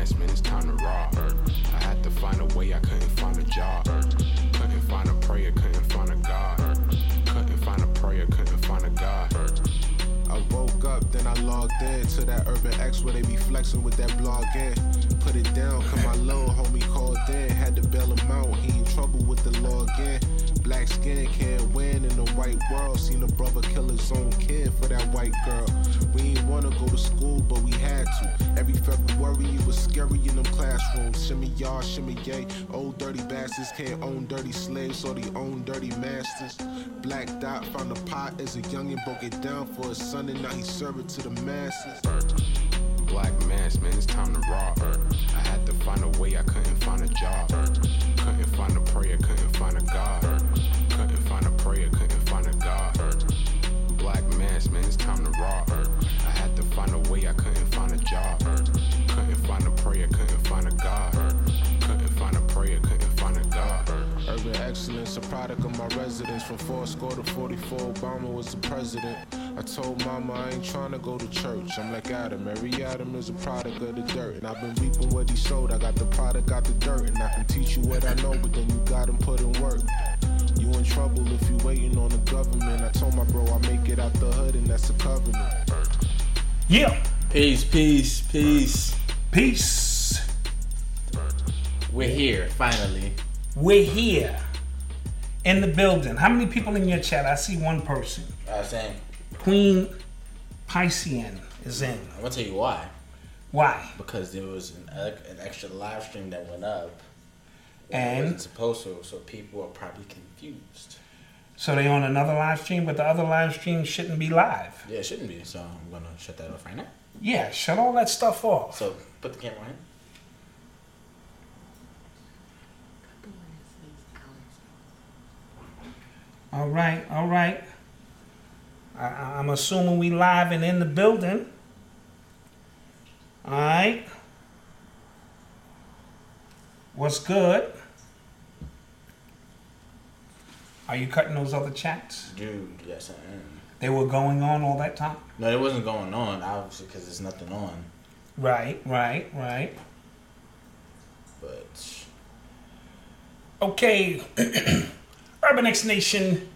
Man, it's time to rock. I had to find a way, I couldn't find a job. Couldn't find a prayer, couldn't find a God. Couldn't find a prayer, couldn't find a God. I woke up, then I logged in to that Urban X where they be flexing with that blog in. Put it down, cause my little homie called in. Had to bail him out, he in trouble with the law again. Black skin can't win in the white world. Seen a brother kill his own kid for that white girl. We ain't wanna go to school, but we had to. Every February it was scary in them classrooms. Shimmy y'all, shimmy yay. Old dirty bastards can't own dirty slaves, so they own dirty masters. Black Dot found a pot as a youngin', broke it down for his son, and now he serve it to the masses. Black mass, man, it's time to rock. I had to find a way, I couldn't find a job. Couldn't find a prayer, couldn't find a God. Time to rock. I had to find a way, I couldn't find a job. Couldn't find a prayer, couldn't find a God. Couldn't find a prayer, couldn't find a God. Urban excellence, a product of my residence. From four score to 44, Obama was the president. I told mama I ain't trying to go to church. I'm like Adam, every Adam is a product of the dirt. And I've been reaping what he sowed. I got the product, got the dirt. And I can teach you what I know, but then you gotta put in work. You in trouble if you waiting on the government. I told my bro I make it out the hood, and that's a covenant. Yeah. Peace, peace, peace. Peace. We're here, finally. We're here in the building. How many people in your chat? I see one person. I was saying, Queen Piscean is in. I'm gonna tell you why. Why? Because there was an, uh, an extra live stream that went up. And? it wasn't supposed to, so people are probably confused. So they on another live stream, but the other live stream shouldn't be live. Yeah, it shouldn't be. So I'm gonna shut that off right now. Yeah, shut all that stuff off. So put the camera in. All right, all right. I, I'm assuming we live and in the building. All right. What's good? Are you cutting those other chats? Dude, yes, I am. They were going on all that time. No, it wasn't going on, obviously, because there's nothing on. Right, right, right. But Okay, Urban X Nation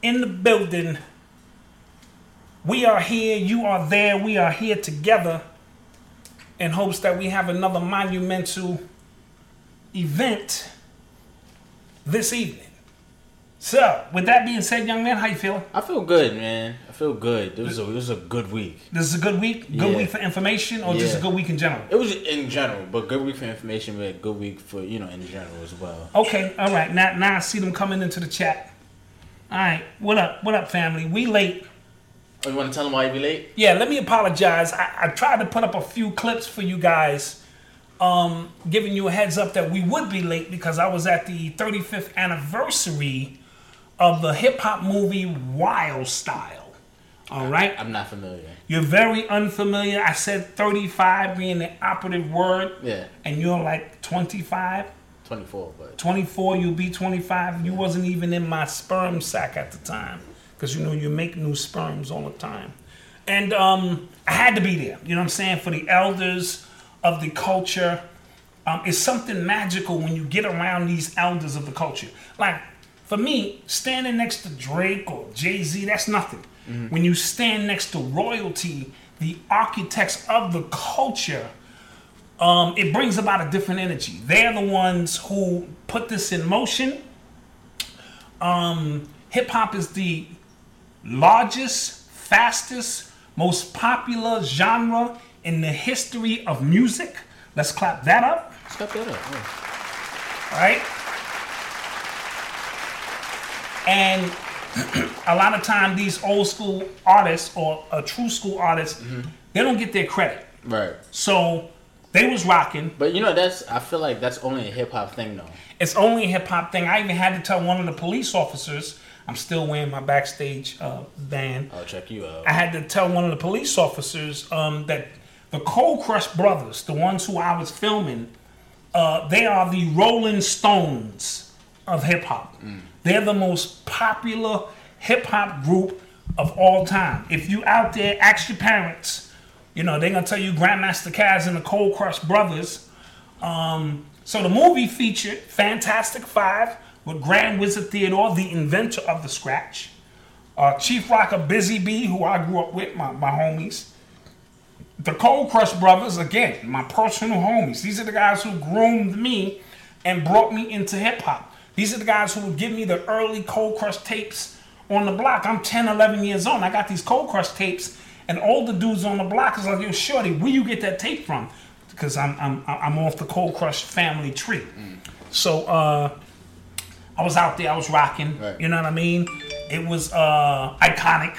in the building. We are here, you are there, we are here together in hopes that we have another monumental event this evening. So, with that being said, young man, how you feeling? I feel good, man. I feel good. It was a it was a good week. This is a good week? Good Yeah. week for information or just a good week in general? It was in general, but good week for information, but good week for you know in general as well. Okay, all right. Now, now I see them coming into the chat. All right, what up? What up, family? We late. Oh, you want to tell them why you be late? Yeah, let me apologize. I, I tried to put up a few clips for you guys, um, giving you a heads up that we would be late because I was at the 35th anniversary of the hip hop movie Wild Style. All right, I'm not familiar. you're very unfamiliar. I said 35 being the operative word, Yeah, and you're like 25. 24, but 24, you'll be 25. You wasn't even in my sperm sack at the time. Because you know you make new sperms all the time. And um, I had to be there, you know what I'm saying, for the elders of the culture. Um, it's something magical when you get around these elders of the culture. Like, for me, standing next to Drake or Jay Z, that's nothing. When you stand next to royalty, the architects of the culture, um, it brings about a different energy. They're the ones who put this in motion. Um, Hip hop is the largest, fastest, most popular genre in the history of music. Let's clap that up, step that up. Oh. right? And a lot of time, these old school artists or a true school artists, they don't get their credit. Right. So They was rocking. But you know, that's I feel like that's only a hip hop thing though. It's only a hip hop thing. I even had to tell one of the police officers. I'm still wearing my backstage uh, band. I'll check you out. I had to tell one of the police officers um, that the Cold Crush brothers, the ones who I was filming, uh, they are the Rolling Stones of hip hop. They're the most popular hip hop group of all time. If you out there, ask your parents. You know they're gonna tell you Grandmaster Caz and the Cold Crush brothers. Um, so the movie featured Fantastic Five with Grand Wizard Theodore, the inventor of the scratch. Uh, Chief Rocker Busy Bee, who I grew up with, my, my homies. The Cold Crush Brothers, again, my personal homies. These are the guys who groomed me and brought me into hip hop. These are the guys who would give me the early Cold Crush tapes on the block. I'm 10, 11 years old. I got these Cold Crush tapes, and all the dudes on the block is like, yo, Shorty, where you get that tape from? Because I'm, I'm, I'm off the Cold Crush family tree. So, uh, I was out there, I was rocking. Right. You know what I mean? It was uh, iconic.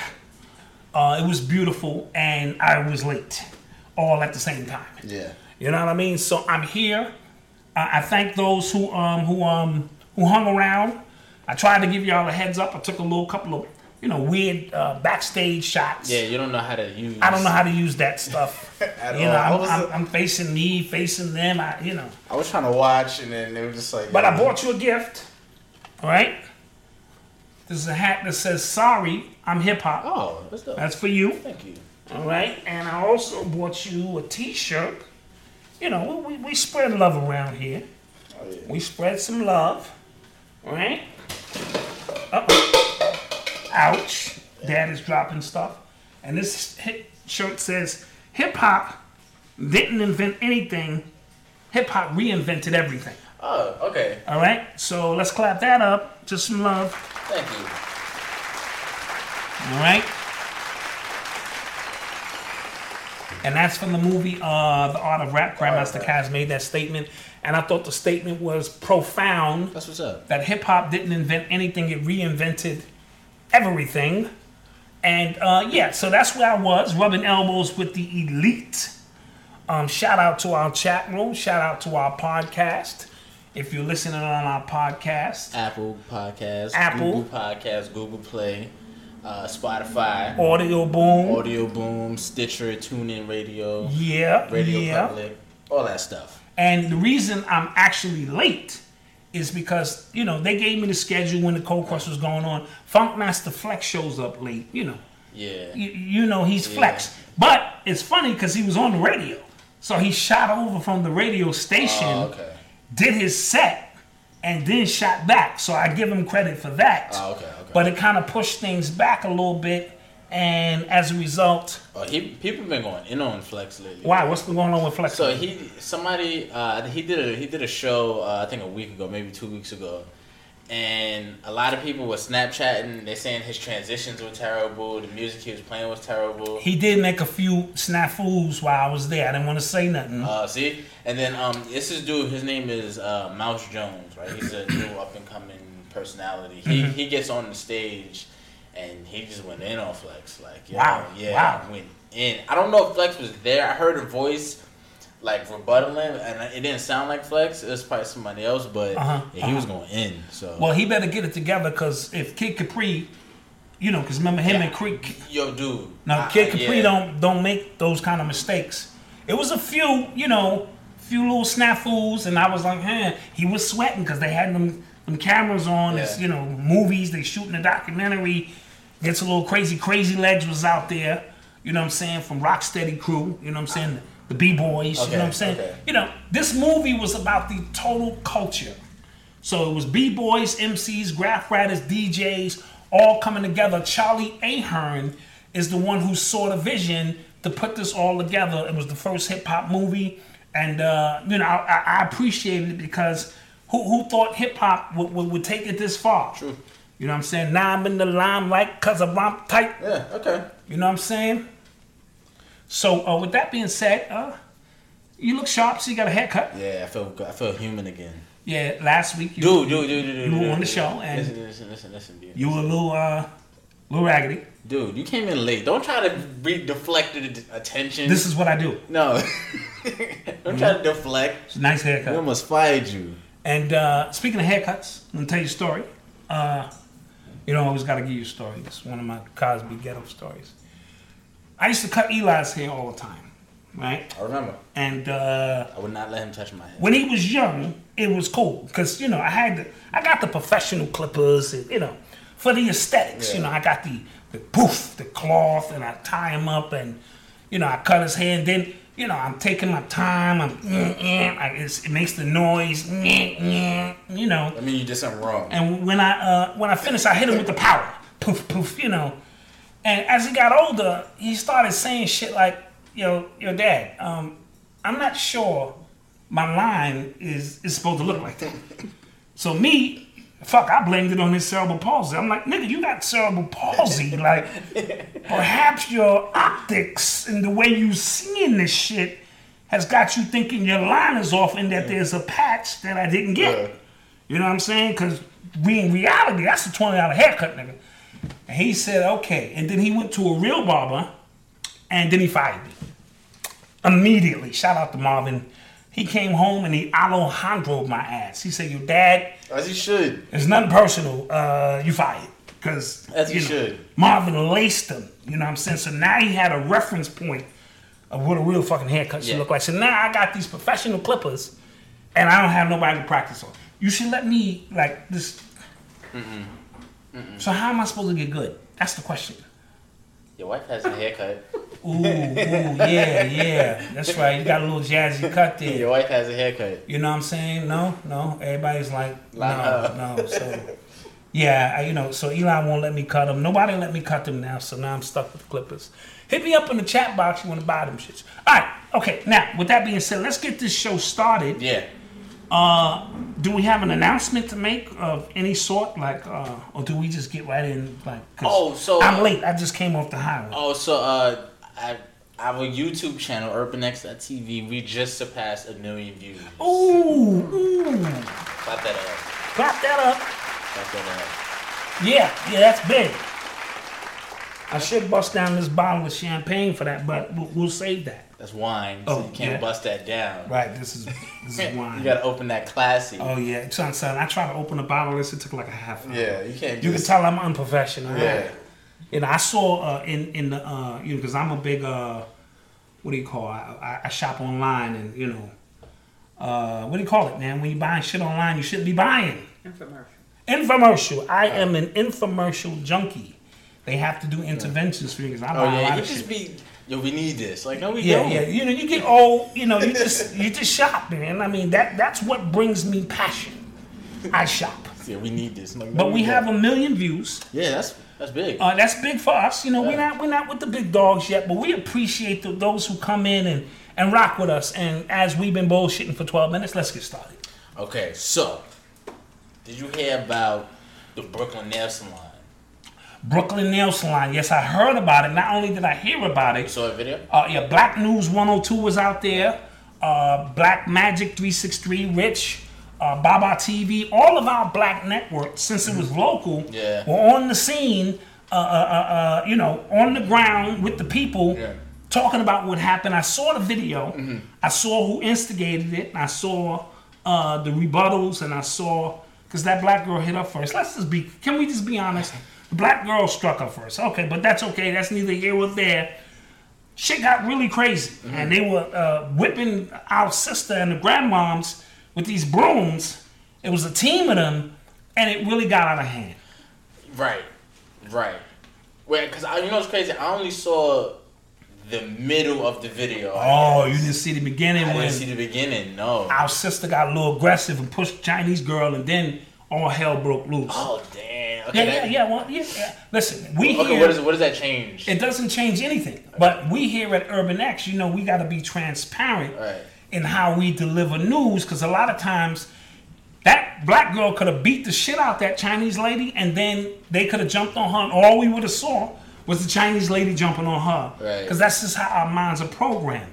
Uh, it was beautiful, and I was late, all at the same time. Yeah. You know what I mean? So I'm here. I, I thank those who um who um who hung around. I tried to give y'all a heads up. I took a little couple of you know weird uh, backstage shots. Yeah, you don't know how to use. I don't know how to use that stuff. At you know, all. I I'm, I'm, I'm facing me, facing them. I, you know, I was trying to watch, and then they were just like. but I bought you a gift. All right. This is a hat that says "Sorry, I'm hip hop." Oh, that's dope. That's for you. Thank you. All right, and I also bought you a T-shirt. You know, we, we spread love around here. Oh, yeah. We spread some love. All right. Uh-oh. Ouch. Dad is dropping stuff. And this hip shirt says, "Hip hop didn't invent anything. Hip hop reinvented everything." Oh, okay. All right. So let's clap that up. Just some love. Thank you. All right. And that's from the movie uh, The Art of Rap. Grandmaster Caz made that statement. And I thought the statement was profound That's what's up. that hip hop didn't invent anything, it reinvented everything. And uh, yeah, so that's where I was, rubbing elbows with the elite. Um, shout out to our chat room, shout out to our podcast. If you're listening on our podcast, Apple Podcast, Apple. Google Podcast, Google Play, uh, Spotify, Audio Boom. Audio Boom, Stitcher, TuneIn Radio, yeah, Radio yeah. Public, all that stuff. And the reason I'm actually late is because, you know, they gave me the schedule when the Cold Crush was going on. Funkmaster Flex shows up late, you know. Yeah. You, you know he's Flex. But it's funny because he was on the radio. So he shot over from the radio station, Oh, okay. did his set, and then shot back. So I give him credit for that. Oh, okay, okay. But it kind of pushed things back a little bit. And as a result, Oh, he people been going in on Flex lately. why? What's been going on with Flex? So he somebody uh, he did a he did a show uh, I think a week ago maybe two weeks ago, and a lot of people were Snapchatting. They saying his transitions were terrible. The music he was playing was terrible. He did make a few snafus while I was there. I didn't want to say nothing. Uh, see, and then um, this is dude. His name is uh, Mouse Jones, right? He's a new up and coming personality. He Mm-hmm. he gets on the stage, and he just went in on Flex. Like, yo, Wow, yeah, wow. went in. I don't know if Flex was there. I heard a voice like rebuttaling, and it didn't sound like Flex. It was probably somebody else, but Uh-huh, yeah, he was going in. So, well, he better get it together because if Kid Capri, you know, because remember him Yeah. and Creek. yo, dude. Now, I- Kid Capri yeah. don't don't make those kind of mistakes. It was a few, you know, few little snafus, and I was like, huh. He was sweating because they had them them cameras on. It's you know movies. They shooting a documentary. Gets a little crazy. Crazy Legs was out there. You know what I'm saying? From Rocksteady Crew. You know what I'm saying? The B Boys. you know what I'm saying? okay. You know, this movie was about the total culture. So it was B-boys, MCs, graf writers, DJs, all coming together. Charlie Ahearn is the one who saw the vision to put this all together. It was the first hip hop movie, and uh, you know I, I appreciated it because who, who thought hip hop would, would, would take it this far? True. You know what I'm saying? Now I'm in the limelight cause of I'm tight. Yeah. Okay. You know what I'm saying? So uh, with that being said, uh, you look sharp. So you got a haircut. Yeah, I feel. I feel human again. Yeah, last week you, Dude, dude, dude, dude, dude. you were dude, on the show and listen, listen, listen, listen, dude. you were a little uh, Lil Raggedy. Dude, you came in late. Don't try to deflect deflected attention. This is what I do. no. Don't try to deflect. It's a nice We haircut. almost fired you. And uh, speaking of haircuts, I'm gonna tell you a story. Uh, you know, I always gotta give you a story. It's one of my Cosby ghetto stories. I used to cut Eli's hair all the time, right? I remember. And uh, I would not let him touch my head. when he was young, it was cool because you know I had the, I got the professional clippers, and, you know, for the aesthetics. You know, I got the the poof, the cloth, and I tie him up, and you know I cut his hair, and then you know I'm taking my time. I'm mm, mm, I, it's, it makes the noise, mm, you know. I mean, you did something wrong. And when I uh, when I finished, I hit him with the power, poof poof, you know. And as he got older, he started saying shit like, "Yo, your dad, um, I'm not sure my line is is supposed to look like that." so me, fuck, I blamed it on his cerebral palsy. I'm like, nigga, you got cerebral palsy. Like, perhaps your optics and the way you seeing this shit has got you thinking your line is off and that there's a patch that I didn't get. Yeah. You know what I'm saying? Because we in reality, that's a twenty dollar haircut, nigga. And he said, okay. And then he went to a real barber, and then he fired me immediately. Shout out to Marvin. He came home and he Alejandro my ass. He said, "Your dad, As he should. it's nothing personal. Uh, you fired." Because As he should. Marvin laced him. You know what I'm saying? So now he had a reference point of what a real fucking haircut should Yeah. look like. So now I got these professional clippers, and I don't have nobody to practice on. You should let me like this. So how am I supposed to get good? That's the question. Your wife has a haircut. Ooh, ooh, yeah, yeah. That's right. You got a little jazzy cut there. Your wife has a haircut. You know what I'm saying? No, no. Everybody's like, no, Like, no. So, yeah, I, you know, so Eli won't let me cut them. Nobody let me cut them now, so now I'm stuck with Clippers. Hit me up in the chat box. You want to buy them shits? All right, okay. Now, with that being said, let's get this show started. Yeah. Uh, do we have an announcement to make of any sort, like, uh, or do we just get right in, like? 'cause Oh, so- I'm late. I just came off the highway. Oh, so uh, I, our YouTube channel, UrbanX.tv, we just surpassed a million views. Ooh, ooh. Clap that up. Clap that up. Clap that up. Yeah, yeah, that's big. I should bust down this bottle of champagne for that, but we'll, we'll save that. That's wine, so Oh, you can't yeah. bust that down. Right, this is this is wine. You gotta open that classy. oh yeah, son, son. I tried to open a bottle of this. It took like a half hour. Yeah, you can't You can just. tell I'm unprofessional. Yeah. You know, I saw uh, in in the uh, you know because I'm a big uh, what do you call? it? I, I shop online and you know, uh, what do you call it, man? When you buying shit online, you shouldn't be buying. Infomercial. Infomercial. I am an infomercial junkie. They have to do interventions for you because I Oh buy a lot you of just shit. be. Yo, we need this. Like, no, we Yeah, don't. yeah. You know, you get old. You know, you just you just shop, man. I mean, that that's what brings me passion. I shop. Yeah, we need this. Like, But we don't. have a million views. Yeah, that's that's big. Uh, that's big for us. You know, we're not we're not with the big dogs yet, but we appreciate the, those who come in and and rock with us. And as we've been bullshitting for 12 minutes, let's get started. Okay, so did you hear about the Brooklyn Nail Salon? Brooklyn Nail Salon. Yes, I heard about it. Not only did I hear about You it, saw a video? Uh, yeah, Black News 102 was out there. Uh, Black Magic 363, Rich, uh, Baba TV, all of our black networks, since it was local, Yeah. were on the scene, uh, uh, uh, uh, you know, on the ground with the people, Yeah. talking about what happened. I saw the video. I saw who instigated it. I saw uh, the rebuttals, and I saw because that black girl hit up first. Let's just be. Can we just be honest? The black girl struck her first. Okay, but that's okay. That's neither here nor there shit got really crazy. And they were uh, whipping our sister and the grandmoms with these brooms. It was a team of them, and it really got out of hand. Right, right. Wait, because I, you know what's crazy? I only saw the middle of the video. Oh, you didn't see the beginning I didn't see the beginning. No. our sister got a little aggressive and pushed Chinese girl, and then all hell broke loose. Oh damn. yeah, Okay, yeah, that- yeah, well, yeah, yeah. Listen, we Okay, here. what, is, what does that change? it doesn't change anything. But we here at Urban X, you know, we got to be transparent Right. in how we deliver news because a lot of times that black girl could have beat the shit out that Chinese lady, and then they could have jumped on her, and all we would have saw was the Chinese lady jumping on her. Right. Because that's just how our minds are programmed.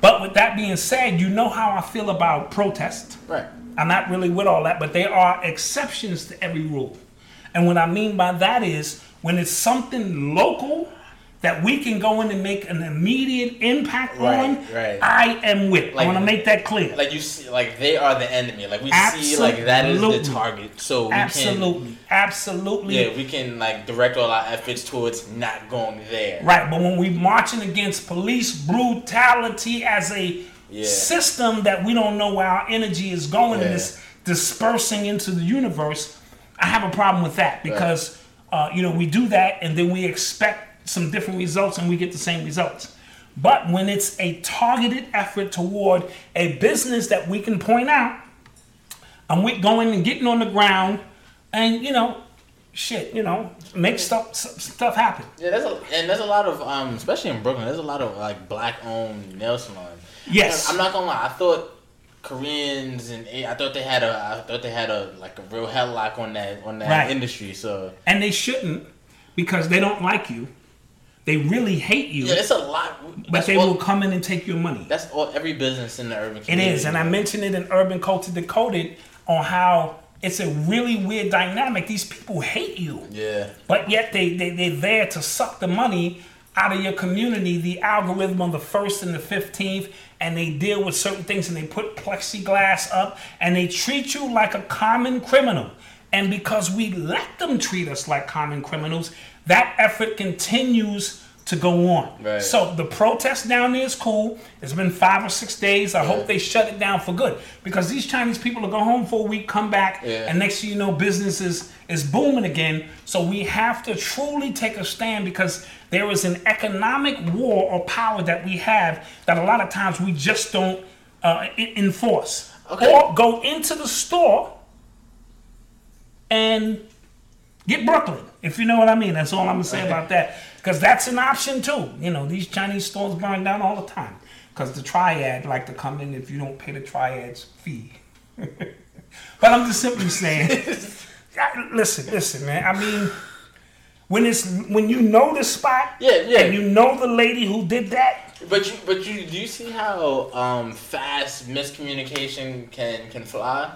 But with that being said, you know how I feel about protest. right. I'm not really with all that, but there are exceptions to every rule. And what I mean by that is when it's something local that we can go in and make an immediate impact Right, on, right. I am with. Like- I want to make that clear. Like you see, like they are the enemy. Like we see, like that is the target. So we absolutely, can, absolutely. yeah, we can like direct all our efforts towards not going there. Right, but when we're marching against police brutality as a Yeah. system that we don't know where our energy is going and it's dispersing into the universe, I have a problem with that because uh, you know we do that and then we expect some different results and we get the same results. But when it's a targeted effort toward a business that we can point out, and we're going and getting on the ground, and you know, shit, you know, make stuff stuff happen. Yeah, there's a and there's a lot of um, especially in Brooklyn. There's a lot of like black-owned nail salons. Yes. I'm not gonna lie. I thought Koreans and I thought they had a I thought they had a like a real headlock on that on that Right. industry. So and they shouldn't because they don't like you. They really hate you, yeah, it's a lot. but That's they all, will come in and take your money. That's all every business in the urban It community. is, and I mentioned it in Urban Culture Decoded on how it's a really weird dynamic. These people hate you, Yeah. but yet they, they they're there to suck the money out of your community. The algorithm on the first and the fifteenth, and they deal with certain things, and they put plexiglass up, and they treat you like a common criminal. And because we let them treat us like common criminals, that effort continues to go on. Right. So the protest down there is cool. It's been five or six days. I hope they shut it down for good because these Chinese people will go home for a week, come back, Yeah. and next thing you know, business is, is booming again. So we have to truly take a stand because there is an economic war or power that we have that a lot of times we just don't uh, enforce. Okay. Or go into the store and get Brooklyn, if you know what I mean. That's all I'm gonna say about that, because that's an option too. You know, these Chinese stores burn down all the time because the triad like to come in if you don't pay the triad's fee. but I'm just simply saying, listen, listen, man. I mean, when it's when you know the spot, Yeah, yeah. and you know the lady who did that. But you, but you, do you see how um, fast miscommunication can can fly?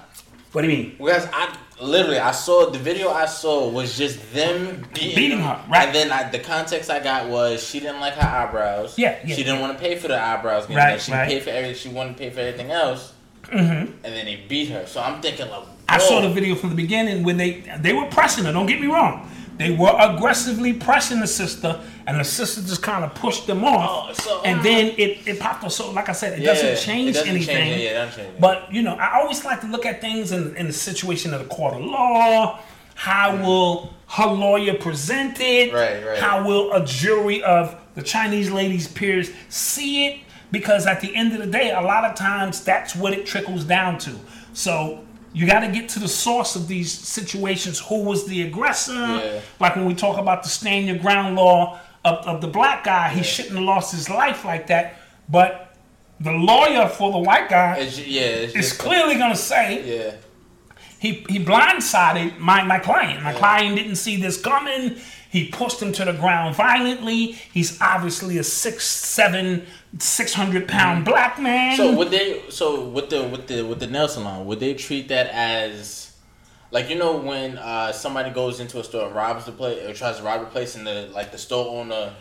What do you mean? Because I literally I saw the video I saw was just them beating, Beating her, right. And then I, the context I got was she didn't like her eyebrows. Yeah, yeah, She didn't want to pay for the eyebrows. Right. She right. paid for everything. She wanted to pay for everything else. Mm-hmm. And then they beat her. So I'm thinking like, I saw the video from the beginning when they they were pressing her. Don't get me wrong. They were aggressively pressing the sister, and the sister just kind of pushed them off. Oh, so- and uh-huh. then it, it popped up. So, like I said, it Yeah, doesn't it change doesn't change anything. it, yeah, it doesn't change it. But you know, I always like to look at things in, in the situation of the court of law. How will her lawyer present it? Right, right. How will a jury of the Chinese ladies' peers see it? Because at the end of the day, a lot of times that's what it trickles down to. So you got to get to the source of these situations. Who was the aggressor? Yeah. Like when we talk about the stand your ground law of, of the black guy, he shouldn't have lost his life like that. But the lawyer for the white guy It's, yeah, it's is clearly going to say yeah. he he blindsided my, my client. My client didn't see this coming. He pushed him to the ground violently. He's obviously a six, seven, six hundred pound black man. So would they? So with the with the with the nail salon, would they treat that as like you know when uh, somebody goes into a store and robs the place or tries to rob a place and the like the store owner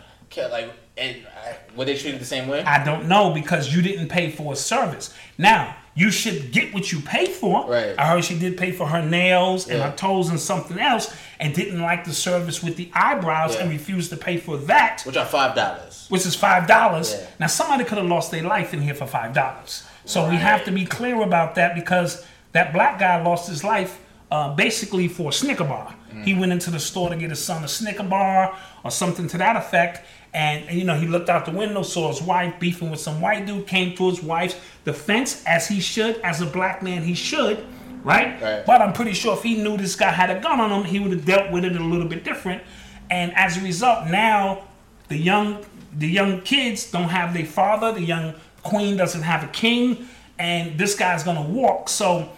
like and uh, would they treat it the same way? I don't know because you didn't pay for a service. Now you should get what you pay for. Right. I heard she did pay for her nails and her toes and something else, and didn't like the service with the eyebrows Yeah. and refused to pay for that. Which are five dollars. which is five dollars. Yeah. Now somebody could have lost their life in here for five dollars. So we have to be clear about that because that black guy lost his life uh, basically for a Snicker bar. He went into the store to get his son a Snicker bar or something to that effect. And, and, you know, he looked out the window, saw his wife beefing with some white dude, came to his wife's defense as he should, as a black man he should, right? Right. But I'm pretty sure if he knew this guy had a gun on him, he would have dealt with it a little bit different. And as a result, now the young the young kids don't have their father. The young queen doesn't have a king, and this guy's gonna walk. So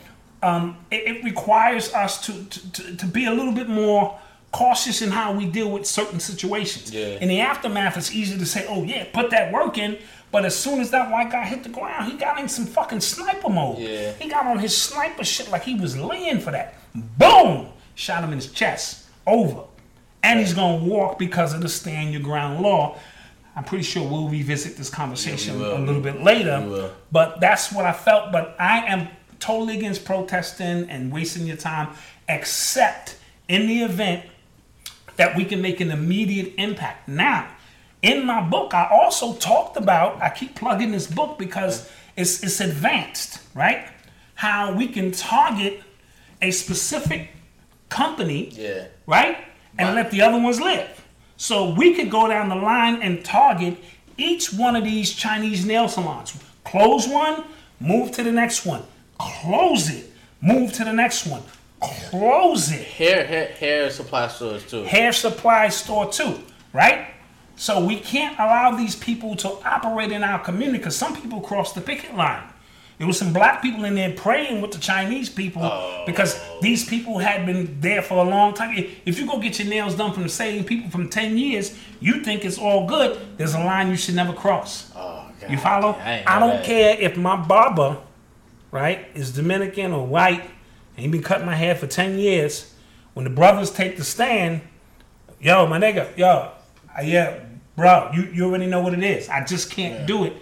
um, it, it requires us to, to to to be a little bit more cautious in how we deal with certain situations. Yeah. In the aftermath, it's easy to say, "Oh yeah, put that work in." But as soon as that white guy hit the ground, he got in some fucking sniper mode. Yeah. He got on his sniper shit like he was laying for that. Boom! Shot him in his chest. over. And he's going to walk because of the stand your ground law. I'm pretty sure we'll revisit this conversation will. a little bit later. But that's what I felt. But I am totally against protesting and wasting your time, except in the event that we can make an immediate impact. Now, in my book, I also talked about, I keep plugging this book because it's, it's advanced, right? How we can target a specific company, Yeah. right? And let the other ones live. So we could go down the line and target each one of these Chinese nail salons. Close one, move to the next one. Close it, move to the next one. Close it Hair, hair, hair supply stores too. hair supply store too, right? So we can't allow these people to operate in our community because some people cross the picket line. There was some black people in there praying with the Chinese people because these people had been there for a long time. If- you go get your nails done from the same people from 10 years, you think it's all good. There's a line you should never cross. Oh. You follow? I I don't that. care if my barber, right, is Dominican or white, and he been cutting my hair for 10 years. When the brothers take the stand, yo, my nigga, yo, yeah, bro, you, you already know what it is. I just can't do it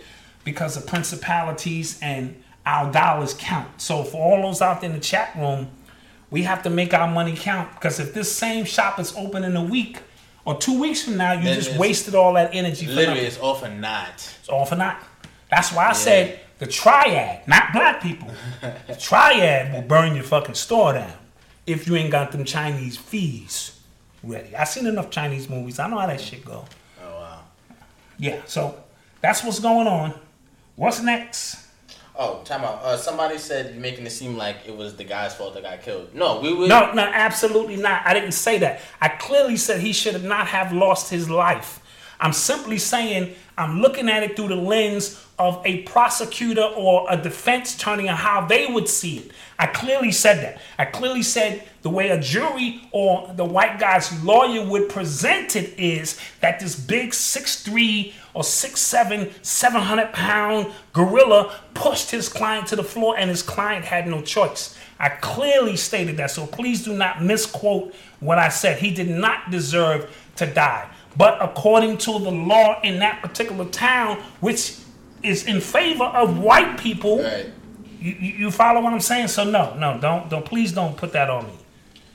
because the principalities and our dollars count. So for all those out there in the chat room, we have to make our money count because if this same shop is open in a week or two weeks from now, you Then just wasted all that energy for Literally, nothing. it's all for not. It's all for naught. That's why I said the triad, not black people. the triad will burn your fucking store down if you ain't got them Chinese fees ready. I seen enough Chinese movies. I know how that shit go. Yeah, so that's what's going on. What's next? Oh, time out. Uh, somebody said you're making it seem like it was the guy's fault that got killed. No, we would. No, no, absolutely not. I didn't say that. I clearly said he should not have lost his life. I'm simply saying I'm looking at it through the lens of a prosecutor or a defense attorney and how they would see it. I clearly said that. I clearly said the way a jury or the white guy's lawyer would present it is that this big 6'3 or 6'7, 700 pound gorilla pushed his client to the floor and his client had no choice. I clearly stated that, so please do not misquote what I said. He did not deserve to die. But according to the law in that particular town, which is in favor of white people, Right. You, you follow what I'm saying? So no, no, don't, don't, please don't put that on me.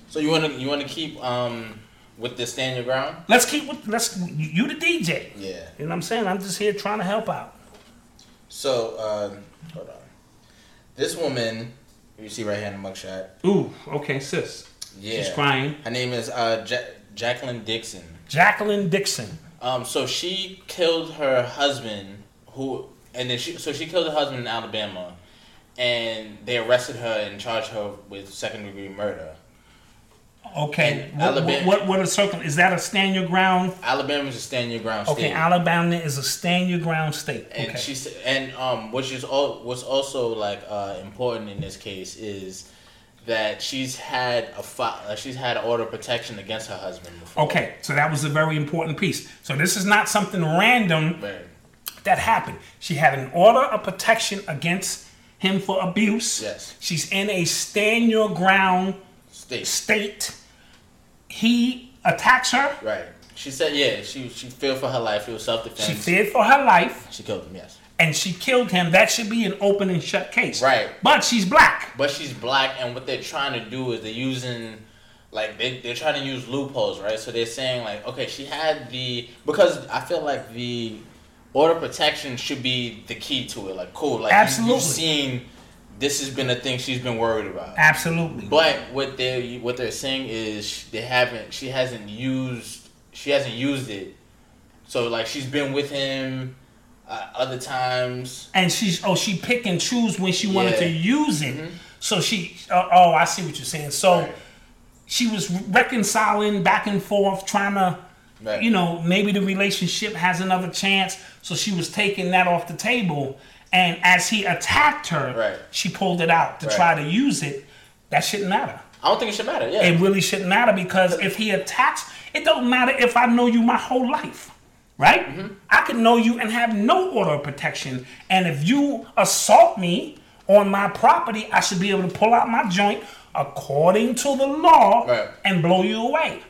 So you want to you want to keep um with the stand your ground? Let's keep with, let's, you, the DJ. Yeah. You know what I'm saying? I'm just here trying to help out. So um, hold on. This woman you see right here in the mugshot. Ooh, okay, sis. Yeah. She's crying. Her name is uh ja- Jacqueline Dixon. Jacqueline Dixon. Um, so she killed her husband, who, and then she, so she killed her husband in Alabama, and they arrested her and charged her with second degree murder. Okay. What, Alabama- what, what, a circle is that a stand your ground? Alabama's a stand your ground state. Okay, Alabama is a stand your ground state. and Okay. she and um, which is all what's also like uh, important in this case is that she's had a fi- uh, she's had an order of protection against her husband before. Okay, so that was a very important piece. So this is not something random Right. that happened. She had an order of protection against him for abuse. Yes. She's in a stand your ground State. state. He attacks her. Right. She said, yeah, she she feared for her life. It was self defense. She feared for her life, She killed him. Yes. and she killed him. That should be an open and shut case. Right. But she's black. But she's black, and what they're trying to do is they're using, like, they, they're trying to use loopholes, right? So they're saying, like, okay, she had the, because I feel like the order protection should be the key to it. Like, cool, like, you- Absolutely. you've seen this has been a thing she's been worried about. Absolutely. But what they what they're saying is they haven't she hasn't used she hasn't used it. So like she's been with him uh, other times. and she's oh she pick and choose when she wanted Yeah. to use it. So she uh, oh I see what you're saying. So Right. she was reconciling back and forth, trying to Right. you know maybe the relationship has another chance. So she was taking that off the table. And as he attacked her, Right. she pulled it out to Right. try to use it. That shouldn't matter. I don't think it should matter. Yeah. It really shouldn't matter because if he attacks, it don't matter if I know you my whole life, right? Mm-hmm. I could know you and have no order of protection, and if you assault me on my property, I should be able to pull out my joint according to the law Right. and blow you away.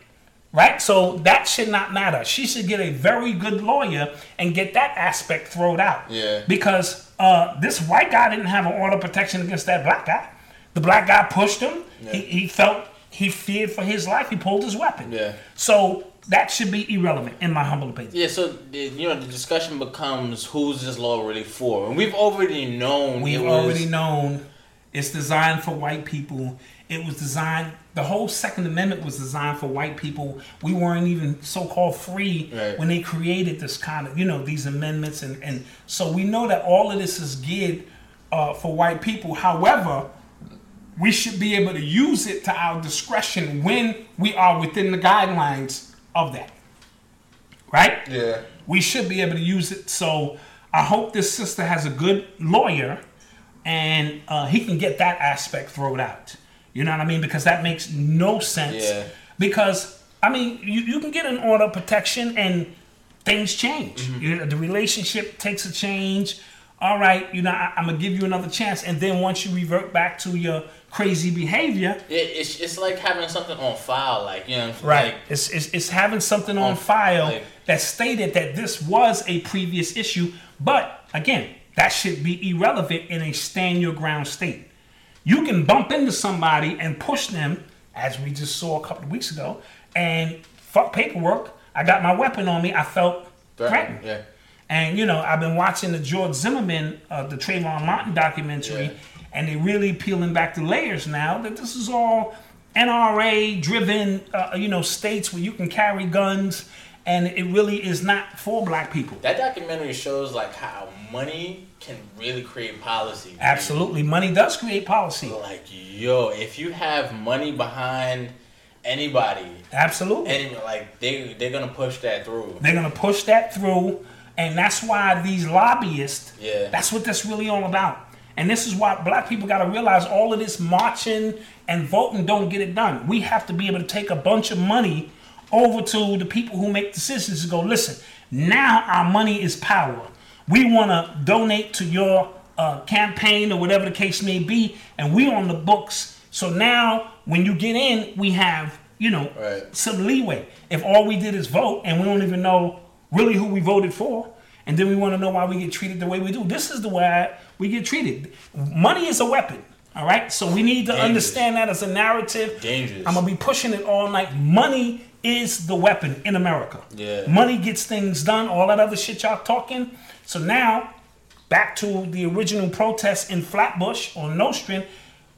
Right? So that should not matter. She should get a very good lawyer and get that aspect thrown out. Yeah. Because uh, this white guy didn't have an order of protection against that black guy. The black guy pushed him. He, he felt he feared for his life. He pulled his weapon. Yeah. So that should be irrelevant, in my humble opinion. Yeah, so the- you know the discussion becomes who's this law really for, and we've already known. We've it was, already known it's designed for white people. It was designed. The whole Second Amendment was designed for white people. We weren't even so-called free Right. when they created this kind of, you know, these amendments, and and so we know that all of this is geared uh, for white people. However, we should be able to use it to our discretion when we are within the guidelines of that. Right? Yeah. we should be able to use it. So I hope this sister has a good lawyer and uh, he can get that aspect thrown out. You know what I mean? Because that makes no sense. Yeah. Because, I mean, you, you can get an order of protection and things change. Mm-hmm. You know, the relationship takes a change. All right, you know, I, I'm going to give you another chance. And then once you revert back to your crazy behavior, It, it's, it's like having something on file, like you know, Right. Like, it's, it's, it's having something on On- file like- that stated that this was a previous issue. But again, that should be irrelevant in a stand your ground state. You can bump into somebody and push them, as we just saw a couple of weeks ago, and fuck paperwork. I got my weapon on me. I felt threatened. yeah. And you know, I've been watching the George Zimmerman, uh, the Trayvon Martin documentary, Yeah. and they're really peeling back the layers now that this is all NRA driven, uh, you know, states where you can carry guns, and it really is not for black people. That documentary shows like how money can really create policy. dude. Absolutely, money does create policy. Like yo, if you have money behind anybody, Absolutely. any like they they're gonna push that through. They're gonna push that through, and that's why these lobbyists. Yeah. That's what that's really all about. And this is why black people got to realize all of this marching and voting don't get it done. We have to be able to take a bunch of money over to the people who make decisions and go, listen, now our money is power. We want to donate to your uh, campaign or whatever the case may be, and we on the books. So now when you get in, we have, you know, Right. some leeway. If all we did is vote and we don't even know really who we voted for, and then we want to know why we get treated the way we do, this is the way we get treated. Money is a weapon. All right, so we need to Dangerous. understand that as a narrative. Dangerous. I'm gonna be pushing it all night. Money is the weapon in America. Yeah. Money gets things done. All that other shit y'all talking. So now, back to the original protests in Flatbush on Nostrand,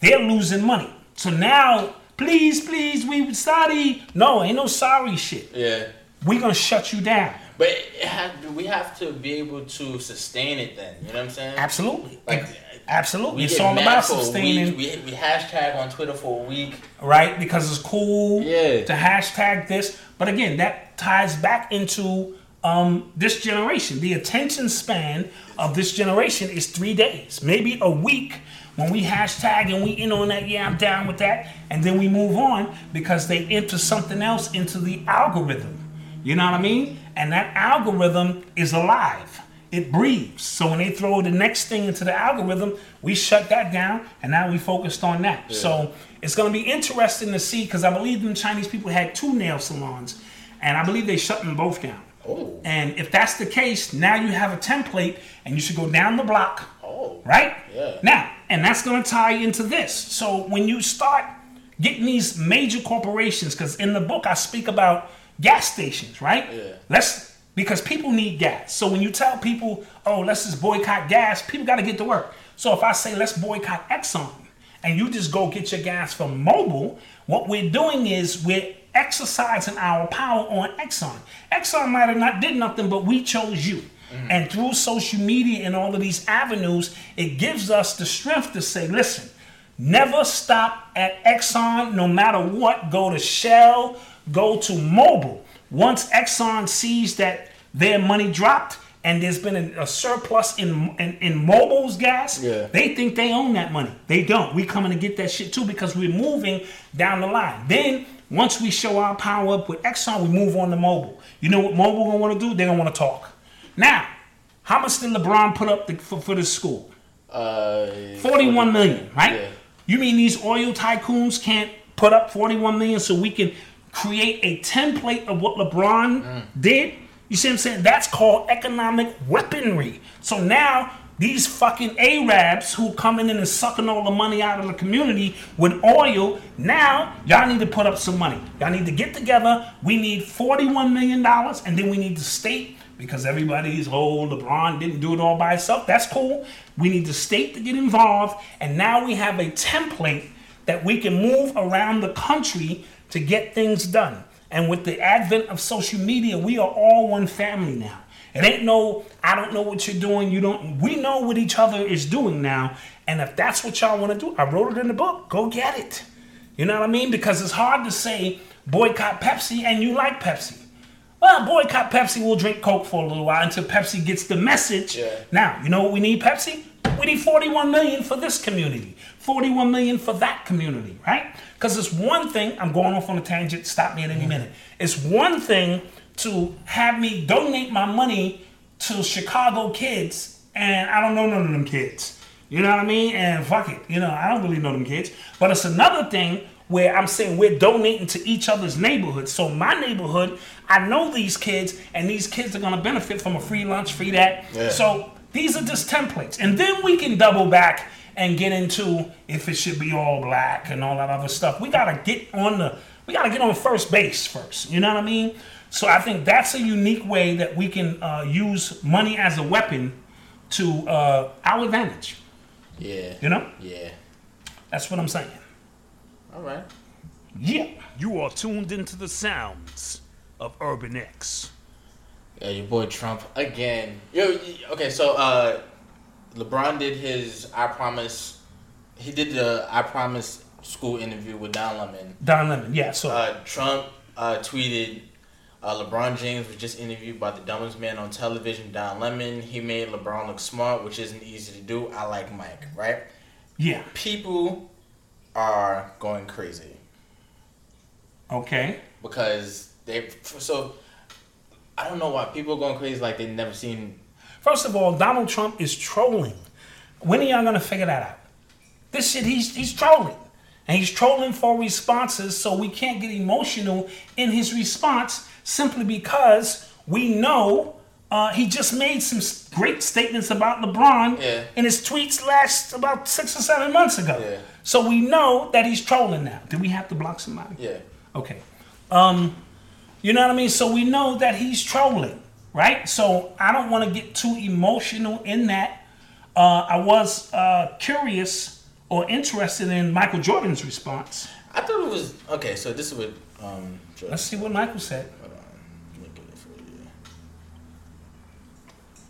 they're losing money. So now, please, please, we sorry. No, ain't no sorry shit. Yeah. We gonna shut you down. But has, we have to be able to sustain it then. You know what I'm saying? Absolutely. Like, Absolutely. We it's all about for a week. sustaining. We, we hashtag on Twitter for a week. right? Because it's cool Yeah. to hashtag this. But again, that ties back into um, this generation. The attention span of this generation is three days, maybe a week. When we hashtag and we in on that, yeah, I'm down with that, and then we move on because they enter something else into the algorithm. You know what I mean? And that algorithm is alive. It breathes. So when they throw the next thing into the algorithm, we shut that down, and now we focused on that. So it's going to be interesting to see because I believe them Chinese people had two nail salons, and I believe they shut them both down. Oh. And if that's the case, now you have a template, and you should go down the block, Oh. right? Yeah. Now, and that's going to tie into this. So when you start getting these major corporations, because in the book I speak about gas stations, right? Yeah. Let's because people need gas. So when you tell people, oh, let's just boycott gas, people got to get to work. So if I say let's boycott Exxon, and you just go get your gas from Mobil, what we're doing is we're exercising our power on Exxon. Exxon might have not did nothing, but we chose you. Mm-hmm. And through social media and all of these avenues, it gives us the strength to say, listen, never stop at Exxon, no matter what. Go to Shell, go to Mobil. Once Exxon sees that their money dropped and there's been a, a surplus in, in in Mobil's gas, Yeah. they think they own that money. They don't. We coming to get that shit too because we're moving down the line. Then once we show our power up with Exxon, we move on to Mobil. You know what Mobil gonna want to do? They're gonna want to talk. Now, how much did LeBron put up the, for, for this school? Uh, 41 million, right? Yeah. You mean these oil tycoons can't put up 41 million so we can create a template of what LeBron did. You see what I'm saying? That's called economic weaponry. So now these fucking Arabs who coming in and sucking all the money out of the community with oil, now y'all need to put up some money. Y'all need to get together. We need $41 million, and then we need the state because everybody's oh LeBron didn't do it all by himself. That's cool. We need the state to get involved, and now we have a template that we can move around the country to get things done. And with the advent of social media, we are all one family now. It ain't no, I don't know what you're doing. You don't. We know what each other is doing now. And if that's what y'all want to do, I wrote it in the book. Go get it. You know what I mean? Because it's hard to say boycott Pepsi and you like Pepsi. Well, boycott Pepsi. We'll drink Coke for a little while until Pepsi gets the message. Yeah. Now, you know what we need, Pepsi? We need 41 million for this community, 41 million for that community, right? Because it's one thing, I'm going off on a tangent, stop me at any mm. minute. It's one thing to have me donate my money to Chicago kids, and I don't know none of them kids. You know what I mean? And fuck it, you know, I don't really know them kids. But it's another thing where I'm saying we're donating to each other's neighborhoods. So my neighborhood, I know these kids, and these kids are gonna benefit from a free lunch, free that. Yeah. So these are just templates, and then we can double back and get into if it should be all black and all that other stuff. We gotta get on the, we gotta get on first base first. You know what I mean? So I think that's a unique way that we can uh, use money as a weapon to uh, our advantage. Yeah. You know, Yeah. that's what I'm saying. All right. Yeah. You are tuned into the sounds of Urban X. Yeah, your boy Trump again. Yo, okay, so uh, LeBron did his I promise. He did the I promise school interview with Don Lemon. Don Lemon, yeah. So Uh, Trump uh, tweeted, uh, LeBron James was just interviewed by the dumbest man on television, Don Lemon. He made LeBron look smart, which isn't easy to do. I like Mike, right? yeah, People are going crazy okay. because they. So I don't know why people are going crazy like they've never seen. First of all, Donald Trump is trolling. When are y'all gonna figure that out? This shit, he's he's trolling, and he's trolling for responses. So we can't get emotional in his response simply because we know uh, he just made some great statements about LeBron Yeah. in his tweets last about six or seven months ago. Yeah. So we know that he's trolling now. Do we have to block somebody? Yeah. Okay. Um, you know what I mean? So we know that he's trolling, right? So I don't want to get too emotional in that. Uh, I was uh, curious or interested in Michael Jordan's response. I thought it was okay. So this is what um. Jordan- Let's see what Michael said. Hold on. Let me get it for you.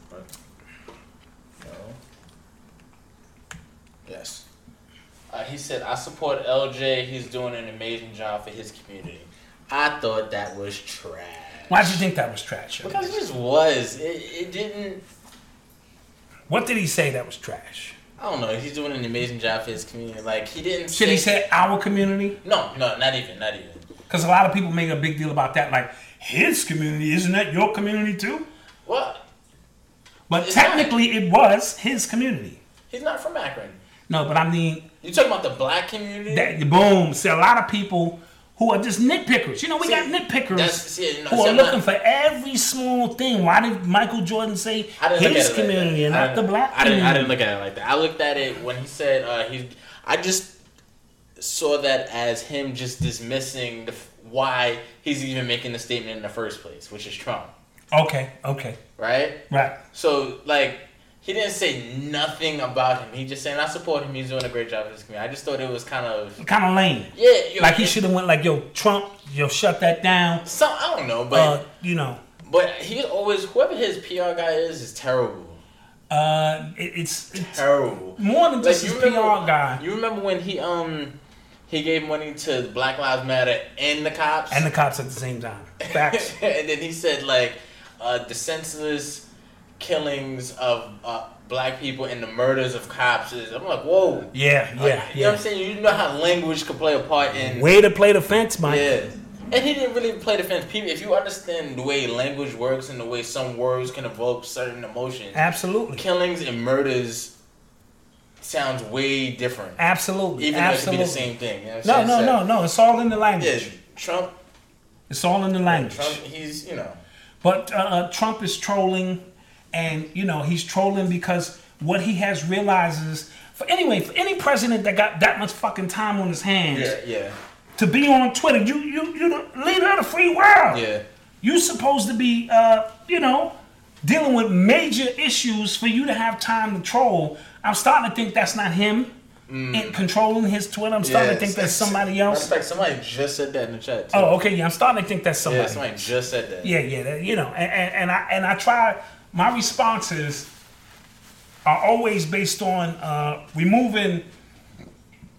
What? No. Yes. Uh, he said, "I support LJ. He's doing an amazing job for his community." I thought that was trash. Why did you think that was trash? Because it just was. It, it didn't. What did he say that was trash? I don't know. He's doing an amazing job for his community. Like he didn't. Should he say? say our community? No, no, not even, not even. Because a lot of people make a big deal about that. Like, his community, isn't that your community too? What? But It's not. technically, it was his community. He's not from Akron. No, but I mean, You talking about the black community? that boom. See, a lot of people who are just nitpickers. You know, we See, got nitpickers see, who are looking not- for every small thing. Why did Michael Jordan say I didn't look his it like community and not the black I didn't. community? I didn't look at it like that. I looked at it when he said uh, he. I just saw that as him just dismissing the, why he's even making the statement in the first place, which is Trump, Okay, okay, right? right. So like. He didn't say nothing about him. He just saying I support him. He's doing a great job in his community. I just thought it was kind of Kind of lame. yeah. Yo, Like he should have went like, "Yo, Trump, yo, shut that down." Some I don't know, but Uh, you know, but he always whoever his PR guy is is terrible. uh, it, it's, it's Terrible. more than just his you PR guy You remember when he um he gave money to Black Lives Matter and the cops, and the cops at the same time. Facts. and then he said like uh, the senseless killings of uh, black people and the murders of cops is. I'm like, whoa. Yeah, Like, yeah, You know what. I'm saying? You know how language could play a part in. Way to play the fence, Mike. Yeah. And he didn't really play the fence. People, if you understand the way language works and the way some words can evoke certain emotions, Absolutely, killings and murders sounds way different. absolutely, Even though it could be the same thing. You know No, no, So- no, no. It's all in the Yeah, language. Trump It's all in the language. Trump, he's you know. But uh, uh, Trump is trolling, and you know he's trolling because what he has realized is, for anyway, for any president that got that much fucking time on his hands Yeah, yeah, to be on Twitter, you you you the leader of the free world. yeah. You supposed to be, uh, you know, dealing with major issues for you to have time to troll. I'm starting to think that's not him in controlling his Twitter. I'm starting to think that's somebody else. fact, somebody just said that in the chat. Too. Oh, okay, yeah, I'm starting to think that's somebody. yeah, somebody just said that. Yeah, yeah, that- you know, and, and, and I and I try. My responses are always based on uh, removing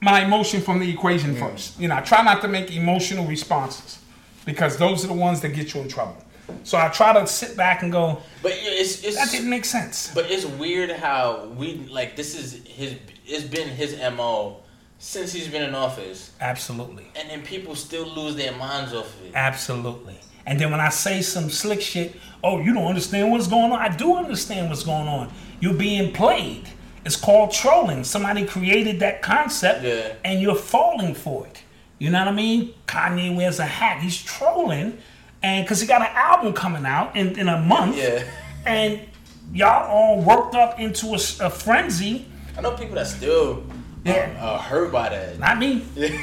my emotion from the equation first. You know, I try not to make emotional responses because those are the ones that get you in trouble. So I try to sit back and go, But it's it's that didn't make sense. But it's weird how we like this is his. It's been his mo since he's been in office, Absolutely, and then people still lose their minds off of it. absolutely. And then when I say some slick shit, oh, you don't understand what's going on. I do understand what's going on. You're being played. It's called trolling. Somebody created that concept, Yeah. and you're falling for it. You know what I mean? Kanye wears a hat. He's trolling, and because he got an album coming out in, in a month, Yeah. and y'all all worked up into a frenzy. I know people that still Yeah. are, are hurt by that. Not me.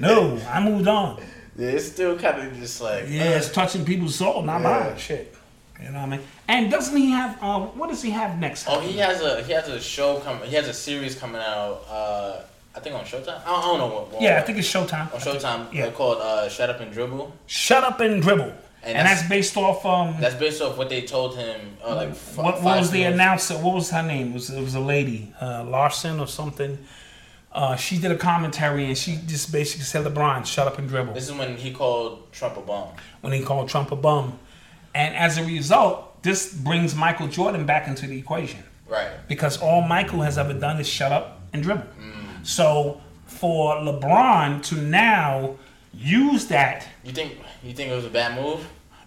No, I moved on. It's still kind of just like Yeah, it's touching people's soul, not Yeah. mine. Shit. You know what I mean? And doesn't he have? Uh, what does he have next? Oh, he has a he has a show coming. He has a series coming out. Uh, I think on Showtime. I don't, I don't know what. what yeah, I think it's Showtime. on Showtime. Yeah. Yeah. called uh, Shut Up and Dribble. Shut up and dribble. And, And that's, that's- based off um. That's based off what they told him. Uh, like f- what, what was the announcer? What was her name? It was it was a lady, uh, Larson or something. Uh, she did a commentary and she just basically said, "LeBron, shut up and dribble." This is when he called Trump a bum. when he called Trump a bum, and as a result, this brings Michael Jordan back into the equation. Right. because all Michael has ever done is shut up and dribble. So for LeBron to now use that, You think you think it was a bad move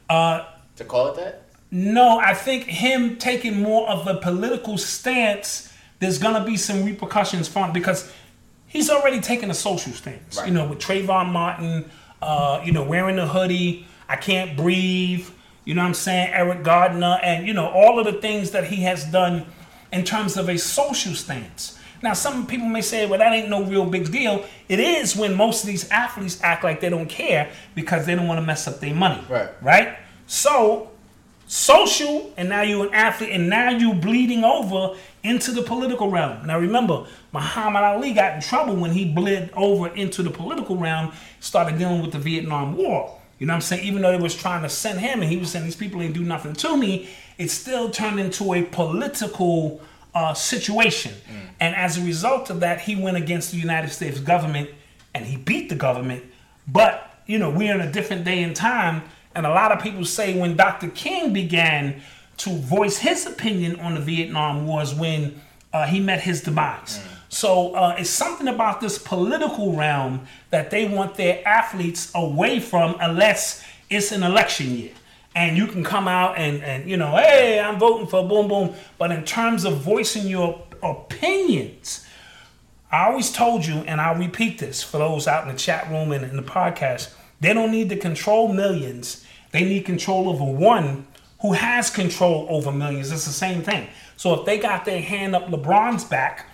uh, to call it that? no, I think him taking more of a political stance, there's gonna be some repercussions from because he's already taken a social stance. Right. You know, with Trayvon Martin, uh, you know, wearing a hoodie, I can't breathe. You know what I'm saying? Eric Garner, and you know all of the things that he has done in terms of a social stance. Now, some people may say, "Well, that ain't no real big deal." It is when most of these athletes act like they don't care because they don't want to mess up their money. Right. Right. So social, and now you're an athlete, and now you're bleeding over into the political realm. Now remember, Muhammad Ali got in trouble when he bled over into the political realm, started dealing with the Vietnam War. You know what I'm saying? Even though they was trying to send him, and he was saying these people ain't do nothing to me, it still turned into a political uh, situation. And as a result of that, he went against the United States government, and he beat the government. But you know, we're in a different day and time, and a lot of people say when Dr. King began to voice his opinion on the Vietnam Wars when uh, he met his demise. So uh, it's something about this political realm that they want their athletes away from unless it's an election year. And you can come out and, and you know, hey, I'm voting for boom boom. But in terms of voicing your opinions, I always told you, and I'll repeat this for those out in the chat room and in the podcast, they don't need to control millions. They need control over one who has control over millions. It's the same thing. So if they got their hand up LeBron's back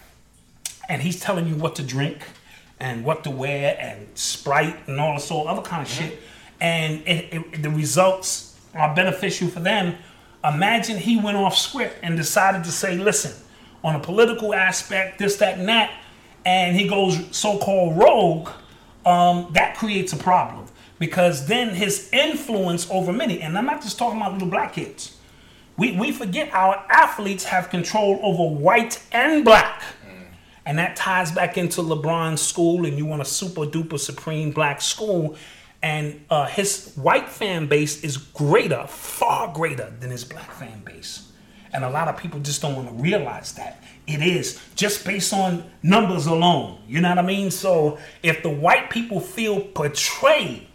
and he's telling you what to drink and what to wear and Sprite and all this sort of other kind of shit, and it, it, the results are beneficial for them, imagine he went off script and decided to say, listen, on a political aspect, this, that, and that, and he goes so-called rogue, um, that creates a problem because then his influence over many, and I'm not just talking about little black kids. We, we forget our athletes have control over white and black. And that ties back into LeBron's school, and you want a super duper supreme black school. And uh, his white fan base is greater, far greater than his black fan base. And a lot of people just don't want to realize that. It is just based on numbers alone. You know what I mean? So if the white people feel portrayed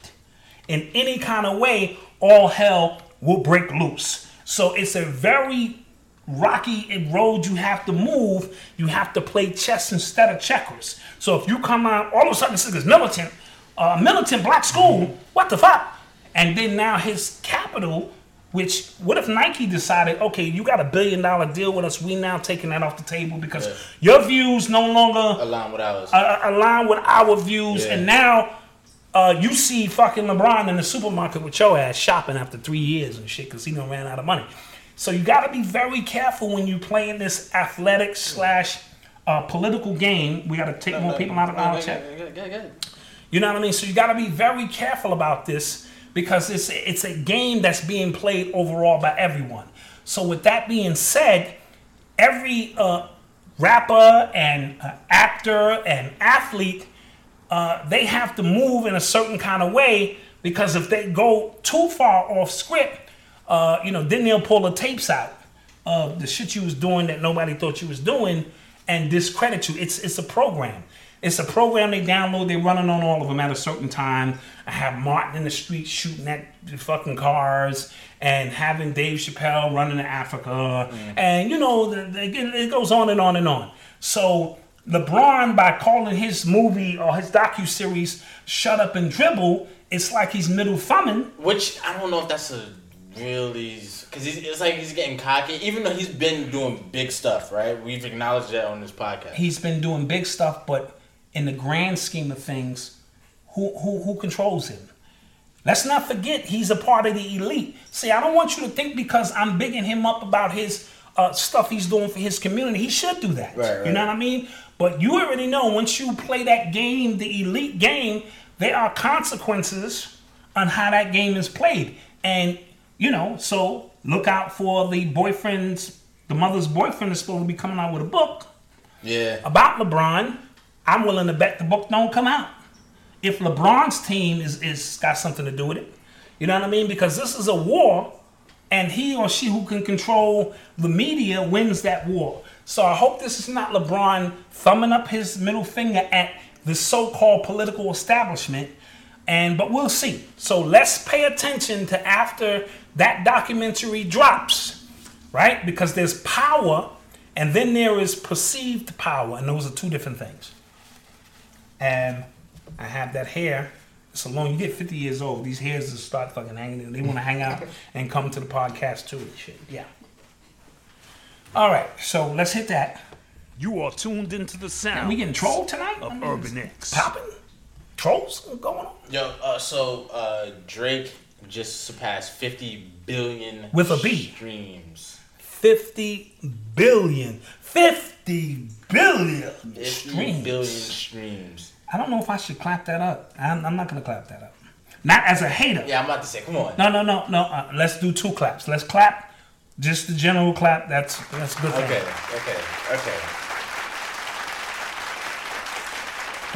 in any kind of way, all hell will break loose. So it's a very rocky road you have to move. You have to play chess instead of checkers. So if you come out all of a sudden this is militant, uh, militant black school, what the fuck? And then now his capital, which what if Nike decided, okay, you got a billion dollar deal with us, we now taking that off the table because Yeah. your views no longer Align with ours. uh, align with our views, Yeah. and now uh, you see fucking LeBron in the supermarket with your ass shopping after three years and shit because he done ran out of money. So you got to be very careful when you play in this athletic slash uh, political game. We got to take more people out of our chat. You know what I mean? So you got to be very careful about this because it's it's a game that's being played overall by everyone. So with that being said, every uh, rapper and uh, actor and athlete uh, they have to move in a certain kind of way because if they go too far off script, uh, you know, then they'll pull the tapes out of the shit you was doing that nobody thought you was doing and discredit you. It's it's a program. It's a program they download. They're running on all of them at a certain time. I have Martin in the street shooting at the fucking cars and having Dave Chappelle running to Africa. And, you know, the, the, it goes on and on and on. So LeBron, by calling his movie or his docu-series Shut Up and Dribble, it's like he's middle thumbing. Which I don't know if that's a really because it's like he's getting cocky. Even though he's been doing big stuff, right? We've acknowledged that on this podcast. He's been doing big stuff, but in the grand scheme of things, who who who controls him? Let's not forget he's a part of the elite. See, I don't want you to think because I'm bigging him up about his uh, stuff he's doing for his community, he should do that. Right, You know what I mean? But you already know once you play that game, the elite game, there are consequences on how that game is played. And, you know, so look out for the boyfriend's, the mother's boyfriend is supposed to be coming out with a book yeah, about LeBron, I'm willing to bet the book don't come out. If LeBron's team is is got something to do with it, you know what I mean? Because this is a war, and he or she who can control the media wins that war. So I hope this is not LeBron thumbing up his middle finger at the so-called political establishment. And but we'll see. So let's pay attention to after that documentary drops, right? Because there's power and then there is perceived power, and those are two different things. And I have that hair. So long you get 50 years old, these hairs just start fucking hanging. They want to hang out and come to the podcast too and shit. Yeah. All right, so let's hit that. You are tuned into the sound we getting trolled tonight? of I mean, Urban X. Popping? Trolls What's going on? yo. Uh, so uh, Drake just surpassed 50 billion With a B. streams. 50 billion. 50 billion 50 streams. billion streams. I don't know if I should clap that up. I'm, I'm not going to clap that up. Not as a hater. Yeah, I'm about to say, come on. No, no, no, no. Uh, let's do two claps. Let's clap. Just the general clap. That's that's good. thing. Okay, okay, okay.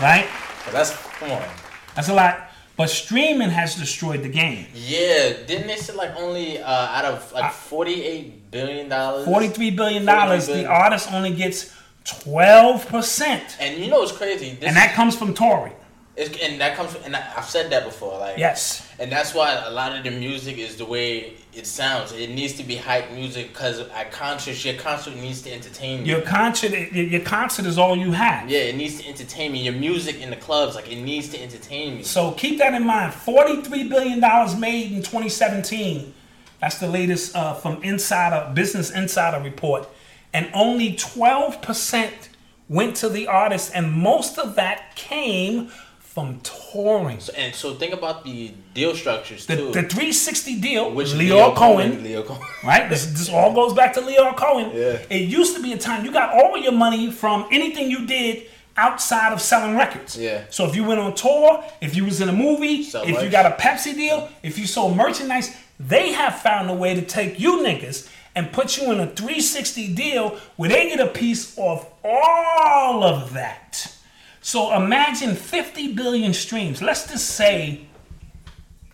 Right? That's come on. That's a lot. But streaming has destroyed the game. Yeah, didn't they say like only uh, out of like 48 billion dollars? Forty-three billion dollars. The artist only gets twelve percent, And you know what's crazy? This and that comes from touring. Is, and that comes and I've said that before. Like Yes. and that's why a lot of the music is the way it sounds. It needs to be hype music because at concerts, your concert needs to entertain you. Your concert, your concert is all you have. yeah, it needs to entertain me. Your music in the clubs, like it needs to entertain me. So keep that in mind. Forty-three billion dollars made in 2017. That's the latest uh, from Insider Business Insider report, and only 12 percent went to the artist, and most of that came from touring. and so think about the deal structures The, too. the 360 deal, which Lyor, Cohen, Lyor Cohen. right? This, this all goes back to Lyor Cohen. Yeah. It used to be a time you got all your money from anything you did outside of selling records. Yeah. So if you went on tour, if you was in a movie, Sell if you got a Pepsi deal, if you sold merchandise, they have found a way to take you niggas and put you in a 360 deal where they get a piece of all of that. So imagine 50 billion streams. Let's just say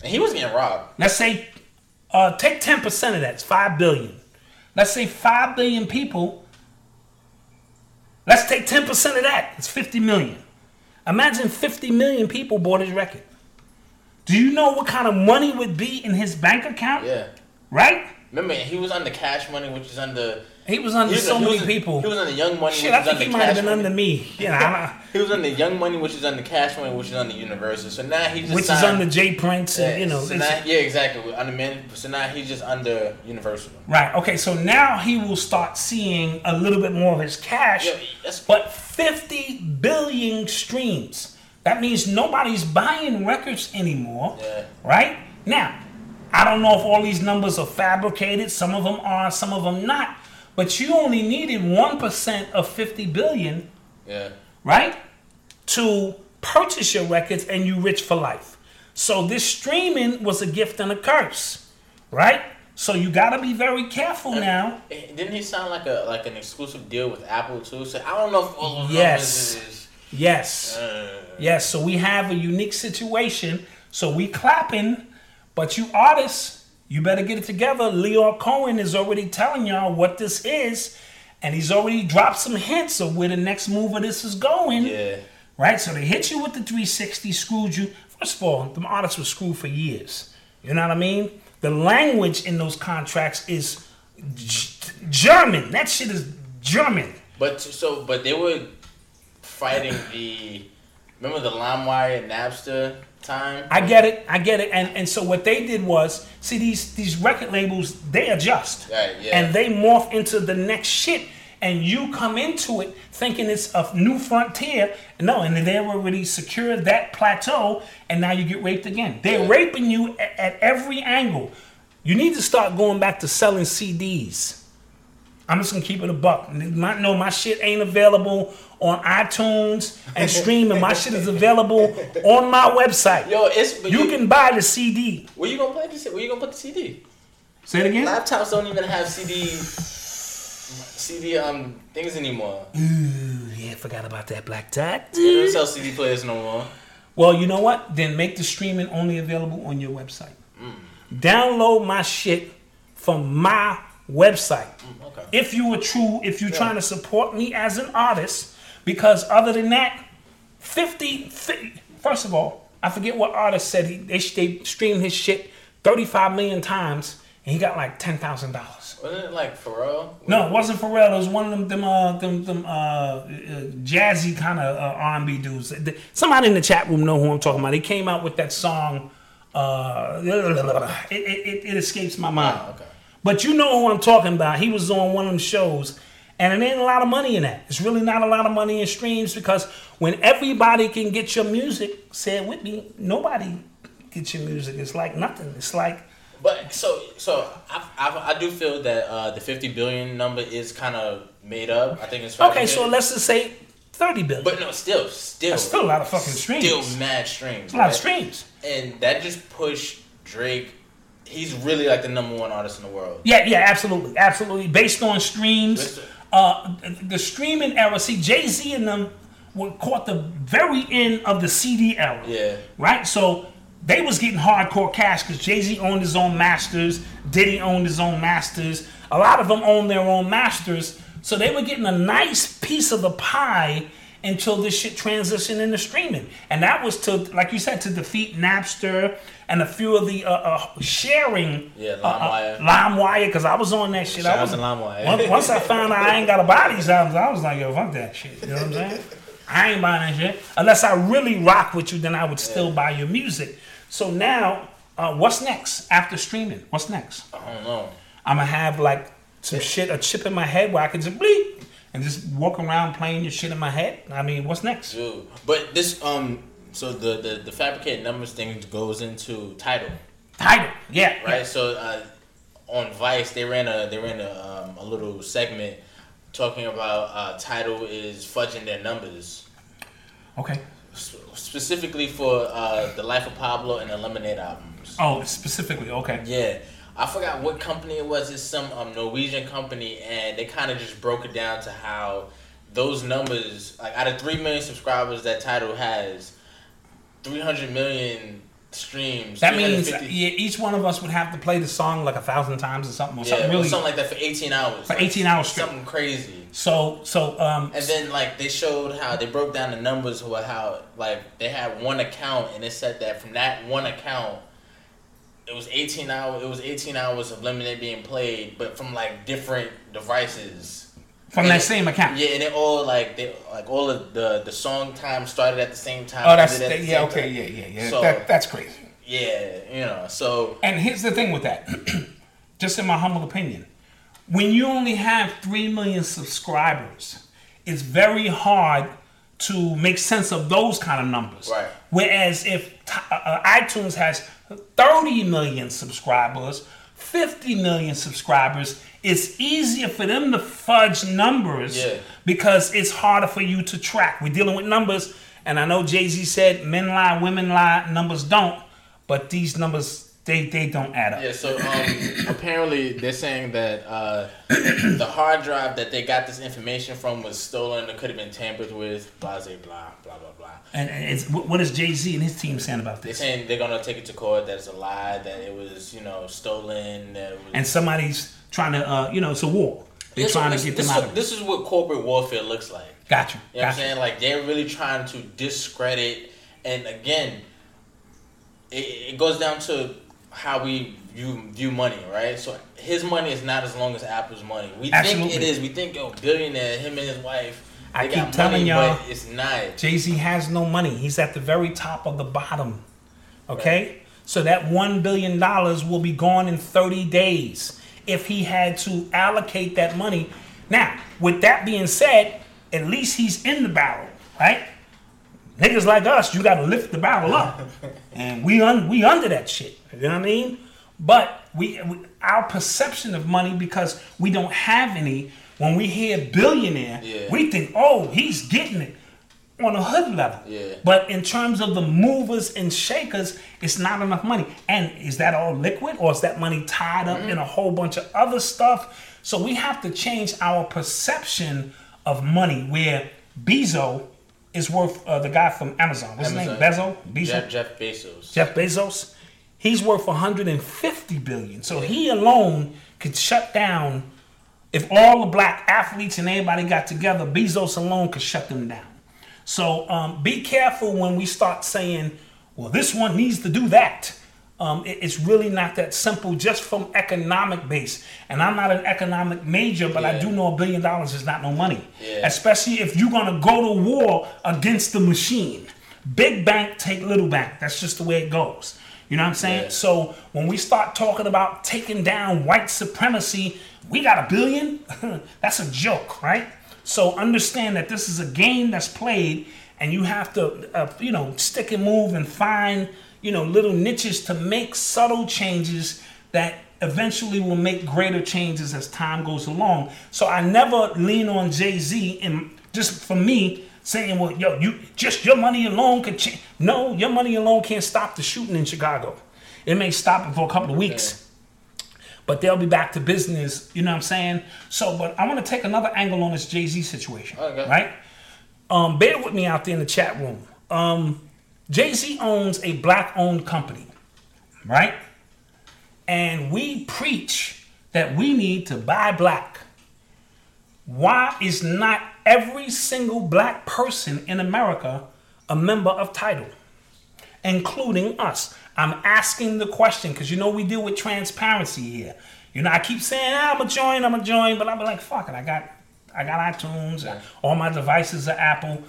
And he was getting robbed. Let's say, uh, take 10% of that. It's 5 billion. Let's say 5 billion people. Let's take 10% of that. It's 50 million. Imagine 50 million people bought his record. Do you know what kind of money would be in his bank account? Yeah. Right? Remember, he was under Cash Money, which is under. He was under he was- so many was- people. He was under Young Money, Shit, which I is think under he might have Cash been Money. under me. I He was under Young Money, which is under Cash Money, which is under Universal. So now he's just which is signed- under J. Prince, and Yeah, you know. so now, yeah, exactly. Under man, so now he's just under Universal. Right. Okay. So now he will start seeing a little bit more of his cash, Yeah, but 50 billion streams. That means nobody's buying records anymore. Yeah. Right now, I don't know if all these numbers are fabricated. Some of them are, some of them not. But you only needed one percent of 50 billion, Yeah. right, to purchase your records, and you rich for life. So this streaming was a gift and a curse, right? So you got to be very careful now. Eh, Didn't he sound like a like an exclusive deal with Apple too? So I don't know if all of Yes. is. Yes. Uh, Yes. So we have a unique situation. So we clapping, but you artists, you better get it together. Lyor Cohen is already telling y'all what this is, and he's already dropped some hints of where the next move of this is going. yeah. Right? So they hit you with the 360, screwed you. First of all, them artists were screwed for years. You know what I mean? The language in those contracts is G- German. That shit is German. But so, but they were fighting the. Remember the LimeWire Napster time? I get it. I get it. And and so what they did was see these these record labels they adjust Right, yeah. and they morph into the next shit. And you come into it thinking it's a new frontier. No, and they already secured that plateau, and now you get raped again. They're Yeah. raping you at, at every angle. You need to start going back to selling CDs. I'm just gonna keep it a buck. My, no, my shit ain't available on iTunes and streaming. My shit is available on my website. Yo, it's but You can buy the CD. Where you gonna play this? Where you gonna put the CD? Say it again. Laptops don't even have CD. CD um things anymore. Ooh, yeah, forgot about that black tat. They don't sell CD players no more. Well, you know what? Then make the streaming only available on your website. Download my shit from my website. okay. If you were true, if you're trying to support me as an artist, because other than that, 50, fi- first of all, I forget what artist said he they, they streamed his shit 35 million times and he got like $10,000. Wasn't it like Pharrell? No, it wasn't Pharrell. It was one of them, them, uh, them, them uh, uh, jazzy kind of uh, R&B dudes. Th- Somebody in the chat room know who I'm talking about. He came out with that song. Uh, it, it, it, it escapes my mind. Oh, okay. But you know who I'm talking about. He was on one of them shows, and it ain't a lot of money in that. It's really not a lot of money in streams because when everybody can get your music, say it with me, nobody gets your music. It's like nothing. It's like But so so I, I, I do feel that uh, the 50 billion number is kind of made up. I think it's okay. So let's just say 30 billion. But no, still, still, That's still a lot of fucking streams. Still mad streams. a lot of streams. and that just pushed Drake. He's really like the number one artist in the world. Yeah, yeah, absolutely, absolutely. Based on streams, uh, the streaming era. See, Jay Z and them were caught the very end of the CD era. Yeah. Right. So they was getting hardcore cash because Jay Z owned his own masters, Diddy owned his own masters. A lot of them owned their own masters, so they were getting a nice piece of the pie until this shit transitioned into streaming, and that was to, like you said, to defeat Napster and a few of the uh, uh, sharing. Yeah, uh, uh, LimeWire. LimeWire, because I was on that shit. Shout I was to LimeWire. Once, once I found out I ain't got to buy these albums, I was like, yo, fuck that shit. You know what I'm saying? I ain't buying that shit unless I really rock with you. Then I would still buy your music. So now, uh, what's next after streaming? What's next? I don't know. I'm gonna have like some shit, a chip in my head where I can just bleep and just walk around playing your shit in my head. I mean, what's next? Dude. But this um so the, the the fabricated numbers thing goes into Tidal, Tidal, yeah, right? So uh, on Vice they ran a they ran a um, a little segment talking about uh, Tidal is fudging their numbers. Okay. S- Specifically for uh, the Life of Pablo and the Lemonade albums. Oh, specifically, okay. Yeah, I forgot what company it was. It's some um, Norwegian company, and they kind of just broke it down to how those numbers, like out of three million subscribers that Tidal has, three hundred million streams. That means yeah, each one of us would have to play the song like a thousand times or something, or yeah, something really. something like that for eighteen hours. For like, 18 hours straight. something crazy. So, so um, And then like they showed how they broke down the numbers with how like they had one account and it said that from that one account it was 18 hours. It was 18 hours of lemonade being played, but from like different devices. From And that it- same account. Yeah, and it all like they like all of the the song time started at the same time. Oh, that's yeah. Okay, time. yeah, yeah, yeah. So- that, that's crazy. Yeah, you know. So And here's the thing with that, just in my humble opinion, when you only have three million subscribers, it's very hard to make sense of those kind of numbers. Right. Whereas if t- uh, uh, iTunes has 30 million subscribers, 50 million subscribers, it's easier for them to fudge numbers Yeah. because it's harder for you to track. We're dealing with numbers, and I know Jay Z said men lie, women lie, numbers don't, but these numbers they they don't add up. yeah, so um, apparently they're saying that uh, the hard drive that they got this information from was stolen. It could have been tampered with. Blah blah blah blah blah blah. And, and it's what what is Jay Z and his team saying about They're this? saying they're gonna take it to court. That it's a lie. That it was you know stolen. That was, And somebody's trying to, uh, you know, it's a war. They're This- trying this, to get this, them out of. This is what corporate warfare looks like. Got you. Know what I'm saying? Like they're really trying to discredit, and again, it, it goes down to how we view view money, right? So his money is not as long as Apple's money. We think it is. We think yo billionaire, him and his wife. I they keep telling money, y'all. it's not. Jay Z has no money. He's at the very top of the bottom. Okay? So that $1 billion will be gone in 30 days if he had to allocate that money. Now, with that being said, at least he's in the barrel, right? Niggas like us, you gotta lift the barrel up. And we un- we under that shit. You know what I mean? But we, we our perception of money because we don't have any. When we hear billionaire, Yeah. we think, oh, he's getting it on a hood level. Yeah. But in terms of the movers and shakers, it's not enough money. And is that all liquid or is that money tied up in a whole bunch of other stuff? So we have to change our perception of money where Bezo is worth uh, the guy from Amazon. What's his name? Amazon. Bezo? Bezos? Jeff, Jeff Bezos. Jeff Bezos, he's worth 150 billion. So he alone could shut down. If all the black athletes and everybody got together, Bezos alone could shut them down. So um, be careful when we start saying, "Well, this one needs to do that." Um, it- it's really not that simple, just from economic base. And I'm not an economic major, but I do know a billion dollars is not no money. Yeah. Especially if you're gonna go to war against the machine. Big bank take little bank. That's just the way it goes. You know what I'm saying? Yeah. So when we start talking about taking down white supremacy, we got a billion. that's a joke, right? So understand that this is a game that's played, and you have to, uh, you know, stick and move and find, you know, little niches to make subtle changes that eventually will make greater changes as time goes along. So I never lean on Jay Z, and just for me saying, well, yo, you just your money alone could change. No, your money alone can't stop the shooting in Chicago. It may stop it for a couple of weeks but they'll be back to business. You know what I'm saying? So, but I want to take another angle on this Jay Z situation, Okay. right? Um, bear with me out there in the chat room. Um, Jay Z owns a black-owned company, right? And we preach that we need to buy black. Why is not every single black person in America a member of Tidal? including us. I'm asking the question because you know we deal with transparency here. You know, I keep saying ah, I'm a join, I'm a join, but I'm like, fuck it, I got, I got iTunes, all my devices are Apple.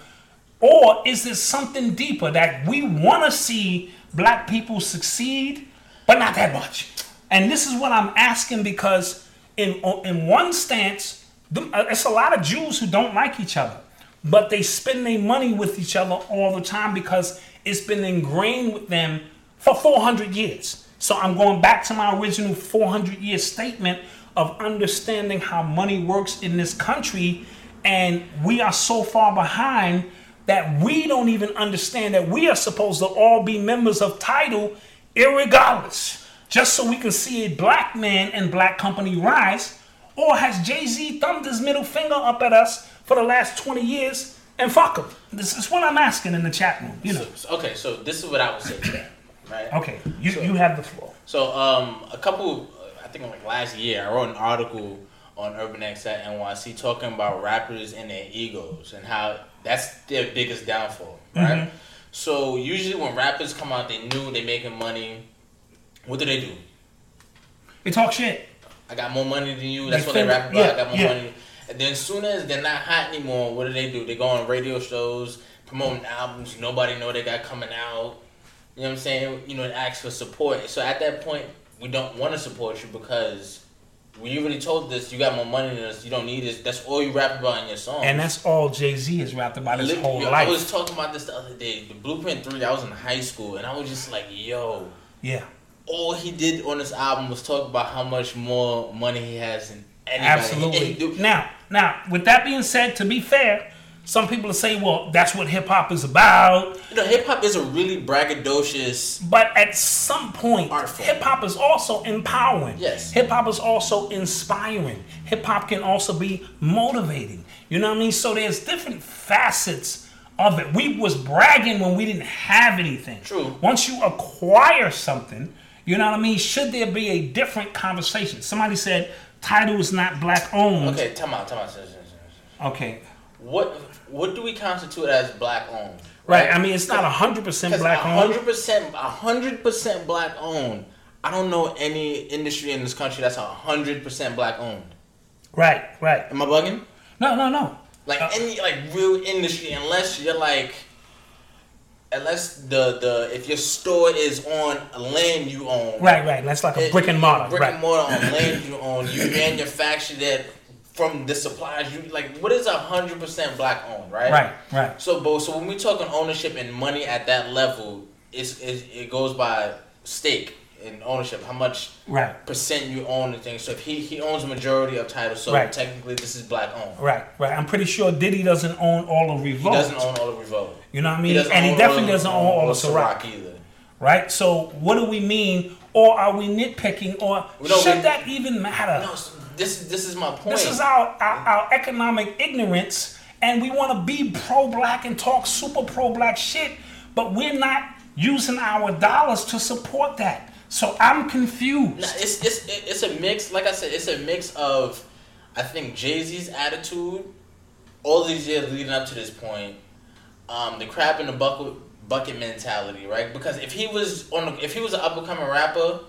Or is there something deeper that we want to see black people succeed, but not that much? And this is what I'm asking because in in one stance, uh, it's a lot of Jews who don't like each other, but they spend their money with each other all the time because it's been ingrained with them for 400 years. So I'm going back to my original 400 year statement of understanding how money works in this country, and we are so far behind that we don't even understand that we are supposed to all be members of Tidal irregardless. Just so we can see a black man and black company rise or has jay-z thumbed his middle finger up at us for the last 20 years and fuck him. This is what i'm asking in the chat room you know. Okay, so this is what I would say to that, right? okay you, you have the floor So um, a couple, I think like last year, I wrote an article on Urban X at NYC talking about rappers and their egos and how that's their biggest downfall, right? So usually when rappers come out, they new, they making money, What do they do? They talk shit. I got more money than you. That's They what they rap about. yeah, I got more yeah. money. And then soon as they're not hot anymore, what do they do? They go on radio shows, promoting albums. Nobody know they got coming out. You know what I'm saying? You know, and ask for support. So at that point, we don't want to support you because we already told this. You got more money than us. You don't need this. That's all you rap about in your song. And that's all Jay Z is rapped about his whole yo, life. I was talking about this the other day. The Blueprint Three. I was in high school, and I was just like, "Yo." yeah. all he did on this album was talk about how much more money he has than anybody. Absolutely. Now, now, with that being said, to be fair, some people say, "Well, that's what hip hop is about." you know, hip hop is a really braggadocious. But at some point, hip hop is also empowering. Yes. Hip hop is also inspiring. Hip hop can also be motivating. You know what I mean? So there's different facets of it. We was bragging when we didn't have anything. True. Once you acquire something, you know what I mean? Should there be a different conversation? Somebody said Tidal is not black owned. Okay, time out, time out. Okay. What what do we constitute as black owned? Right. I mean, it's not hundred percent black owned. hundred percent, hundred percent black owned. I don't know any industry in this country that's hundred percent black owned. Right. Right. Am I bugging? No. No. No. Like Uh, any like real industry, unless you're like, unless the the if your store is on land you own, Right. Right. That's like a brick and mortar. Brick right. and mortar on land you own. You manufacture that from the suppliers. You like what is a hundred percent black owned, right? Right. Right. So, but so when we talking ownership and money at that level, it's, it's it goes by stake in ownership. How much Right. percent you own the thing? So if he he owns a majority of Tidal, so Right. technically this is black owned. Right, right. I'm pretty sure Diddy doesn't own all of Revolve. He Revolt. doesn't own all of Revolt. You know what I mean? doesn't and he definitely all doesn't own all of Ciroc. either. Right? So what do we mean? Or are we nitpicking? Or don't- should we- that even matter? No, this this is my point. this is our, our, our economic ignorance, and we want to be pro-black and talk super pro-black shit, but we're not using our dollars to support that. So I'm confused. Nah, it's it's it's a mix. Like I said, it's a mix of I think Jay Z's attitude, all these years leading up to this point, um, the crab in the bucket bucket mentality, right? Because if he was on, if he was an up and coming rapper,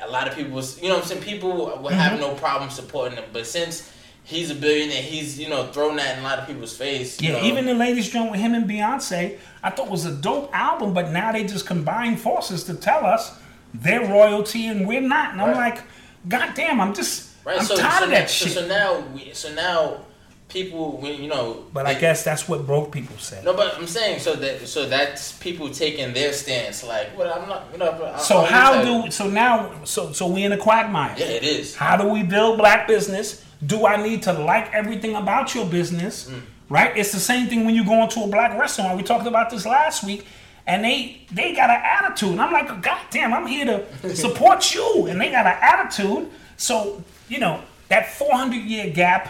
a lot of people was, you know, what I'm saying people would have mm-hmm. no problem supporting him. But since he's a billionaire, he's you know thrown that in a lot of people's face. you Yeah, know. even the latest joint with him and Beyonce, I thought was a dope album, but now they just combine forces to tell us they're royalty and we're not. And I'm like, God damn, I'm just, right. I'm so, tired so of now, that so, shit. so now, we, so now people, we, you know, but I guess that's what broke people say. No, but I'm saying so that so that's people taking their stance. Like, well, I'm not. You know, I- So I'm how do so now so so we in a quagmire? Yeah, it is. How do we build black business? Do I need to like everything about your business? Mm. Right? It's the same thing when you go into a black restaurant. We talked about this last week. And they they got an attitude. And I'm like, God damn, I'm here to support you. And they got an attitude. So, you know, that 400 year gap,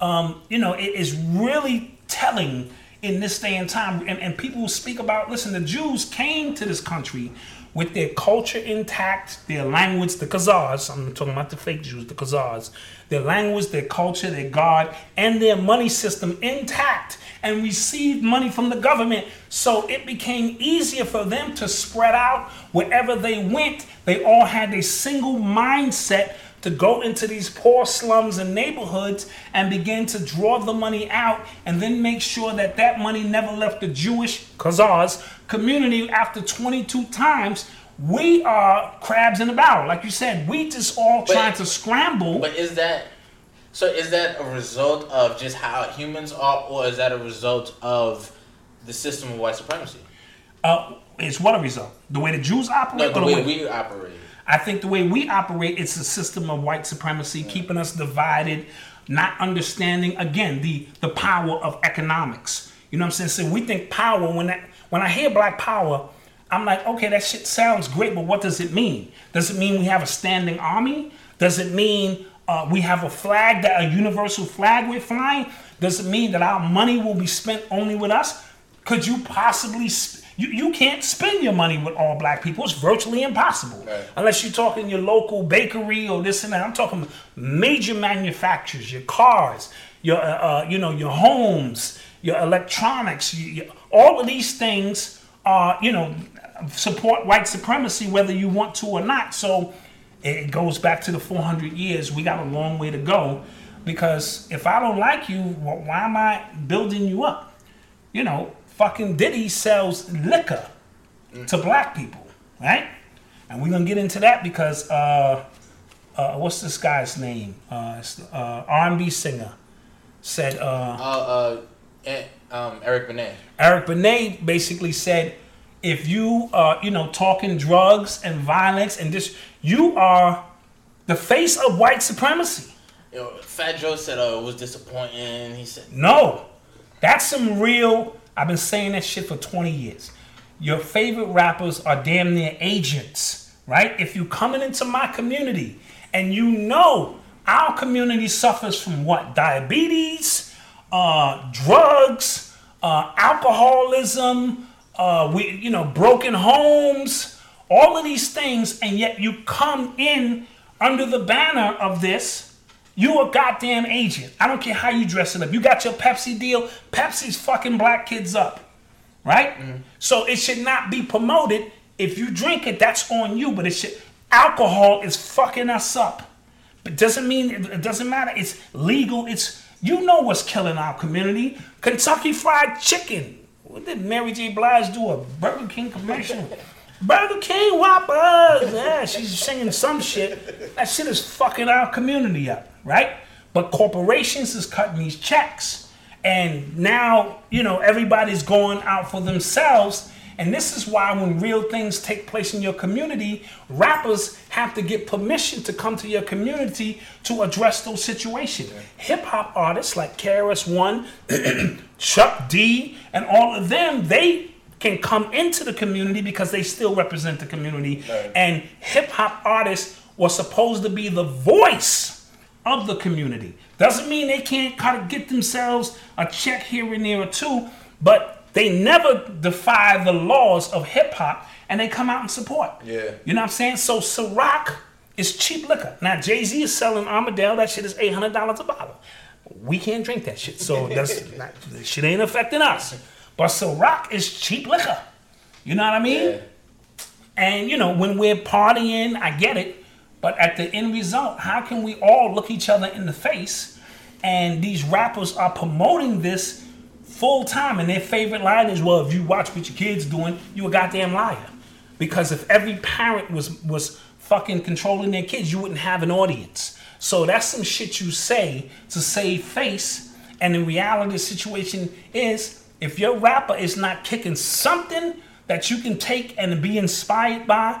um, you know, it is really telling in this day and time. And, and people speak about, listen, the Jews came to this country with their culture intact, their language, the Khazars, I'm talking about the fake Jews, the Khazars, their language, their culture, their God, and their money system intact and received money from the government. So it became easier for them to spread out wherever they went. They all had a single mindset to go into these poor slums and neighborhoods and begin to draw the money out and then make sure that that money never left the Jewish Khazars community after 22 times. We are crabs in the barrel. Like you said, we just all But- trying to scramble. But is that so? Is that a result of just how humans are, or is that a result of the system of white supremacy? uh, it's what a result. The way the Jews No, operate, the or the way way we operate. I think the way we operate, it's a system of white supremacy, keeping us divided, not understanding again the the power of economics. You know what I'm saying? So we think power when that when I hear black power, I'm like, okay, that shit sounds great, but what does it mean? Does it mean we have a standing army? Does it mean uh, we have a flag that a universal flag we're flying? Does it mean that our money will be spent only with us? Could you possibly? Sp- you, you can't spend your money with all black people. It's virtually impossible. Right. Unless you're talking your local bakery or this and that. I'm talking major manufacturers, your cars, your uh, uh, you know your homes, your electronics, you, you, all of these things are you know support white supremacy whether you want to or not. So it goes back to the 400 years. We got a long way to go because if I don't like you, wh- why am I building you up? You know, fucking Diddy sells liquor to black people, right? And we're gonna get into that because uh, uh, what's this guy's name? Uh, uh, R&B singer said. Uh, Uh, uh, eh, um, Eric Benet. Eric Benet basically said, if you are, you know, talking drugs and violence and this, you are the face of white supremacy. You know, Fat Joe said, "Oh, it was disappointing." He said, No, that's some real. I've been saying that shit for 20 years. Your favorite rappers are damn near agents, right? If you're coming into my community and you know our community suffers from what? Diabetes, uh, drugs, uh, alcoholism, uh, we, you know, broken homes, all of these things, and yet you come in under the banner of this you a goddamn agent. I don't care how you dress it up. You got your Pepsi deal. Pepsi's fucking black kids up, right? Mm. So it should not be promoted. If you drink it, that's on you. But it should. Alcohol is fucking us up. But doesn't mean it doesn't matter. It's legal. It's you know what's killing our community. Kentucky Fried Chicken. What did Mary J. Blige do? A Burger King commercial. Burger King Whoppers. Yeah, she's singing some shit. That shit is fucking our community up, right? But corporations is cutting these checks. And now, you know, everybody's going out for themselves. And this is why when real things take place in your community, rappers have to get permission to come to your community to address those situations. Hip hop artists like KRS One, Chuck D, and all of them, they can come into the community because they still represent the community. And hip hop artists were supposed to be the voice of the community. Doesn't mean they can't kind of get themselves a check here and there or two, but they never defy the laws of hip hop and they come out and support. Yeah. You know what I'm saying? So Ciroc is cheap liquor. Now Jay Z is selling Armadale. That shit is eight hundred dollars a bottle. We can't drink that shit, so that's not, that shit ain't affecting us. But Ciroc is cheap liquor. You know what I mean? Yeah. And you know, when we're partying, I get it. But at the end result, how can we all look each other in the face? And these rappers are promoting this full time, and their favorite line is, "Well, if you watch what your kids doing, you a goddamn liar." Because if every parent was was fucking controlling their kids, you wouldn't have an audience. So that's some shit you say to save face. And the reality the situation is, if your rapper is not kicking something that you can take and be inspired by,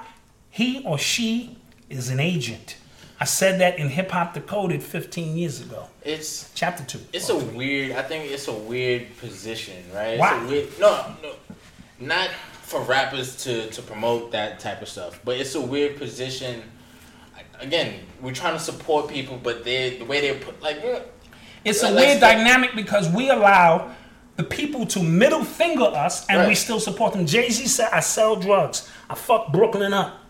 he or she is an agent. I said that in Hip Hop Decoded 15 years ago, "It's chapter two. it's a weird. I think it's a weird position, right? Why? Weird, no, no, not for rappers to to promote that type of stuff, but it's a weird position. Again, we're trying to support people, but they the way they put like yeah, It's a weird dynamic because we allow the people to middle finger us and we still support them. Jay Z said, I sell drugs. I fuck Brooklyn up.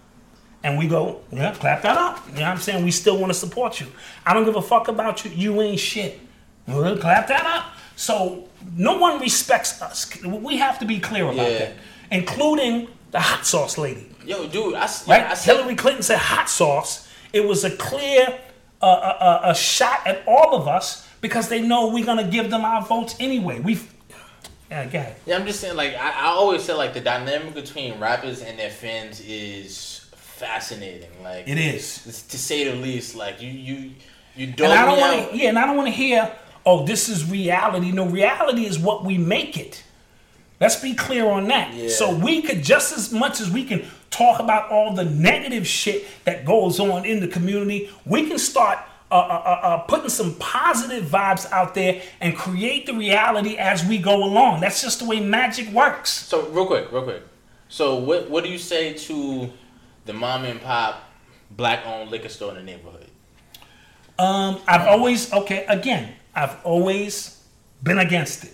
And we go, yeah, clap that up. You know what I'm saying? We still want to support you. I don't give a fuck about you. You ain't shit. Well, clap that up. So no one respects us. We have to be clear about Yeah. that, including the hot sauce lady yo, dude, I, right? I said, Hillary Clinton said hot sauce. It was a clear uh, uh, uh, a shot at all of us because they know we're gonna give them our votes anyway. We, yeah, go ahead. Yeah, I'm just saying, like, I, I always say, like, the dynamic between rappers and their fans is fascinating. Like, It is. to say the least. Like, you, you, you don't. And I don't want to, yeah, and I don't want to hear, oh, this is reality. No, reality is what we make it. Let's be clear on that. Yeah. So we could just as much as we can talk about all the negative shit that goes on in the community, we can start uh, uh, uh, uh, putting some positive vibes out there and create the reality as we go along. That's just the way magic works. So, real quick, real quick. So, what, what do you say to the mom and pop black owned liquor store in the neighborhood? Um, I've always okay. Again, I've always been against it.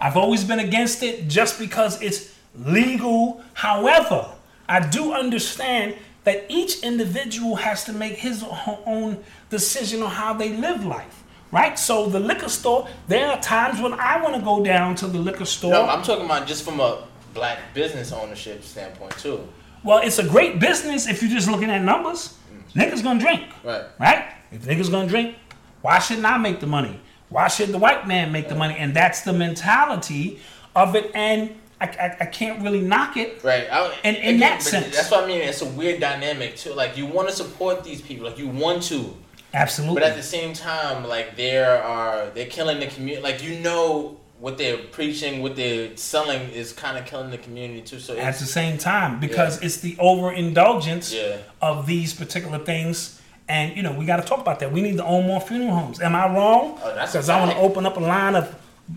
I've always been against it just because it's legal. However, I do understand that each individual has to make his or her own decision on how they live life. Right? So the liquor store, there are times when I want to go down to the liquor store. No, I'm talking about just from a black business ownership standpoint too. Well, it's a great business if you're just looking at numbers. Mm. Niggas gonna drink. Right. Right? If niggas gonna drink, why shouldn't I make the money? Why should the white man make the money? And that's the mentality of it. And I, I, I can't really knock it. Right. I, And in that sense. that's what I mean. It's a weird dynamic too. Like you want to support these people, like you want to, Absolutely. but at the same time, like there are they're killing the community. Like you know what they're preaching, what they're selling is kind of killing the community too. So at the same time because Yeah. it's the overindulgence Yeah. of these particular things. And you know, we got to talk about that. We need to own more funeral homes. Am I wrong? Oh, Because I want to open up a line of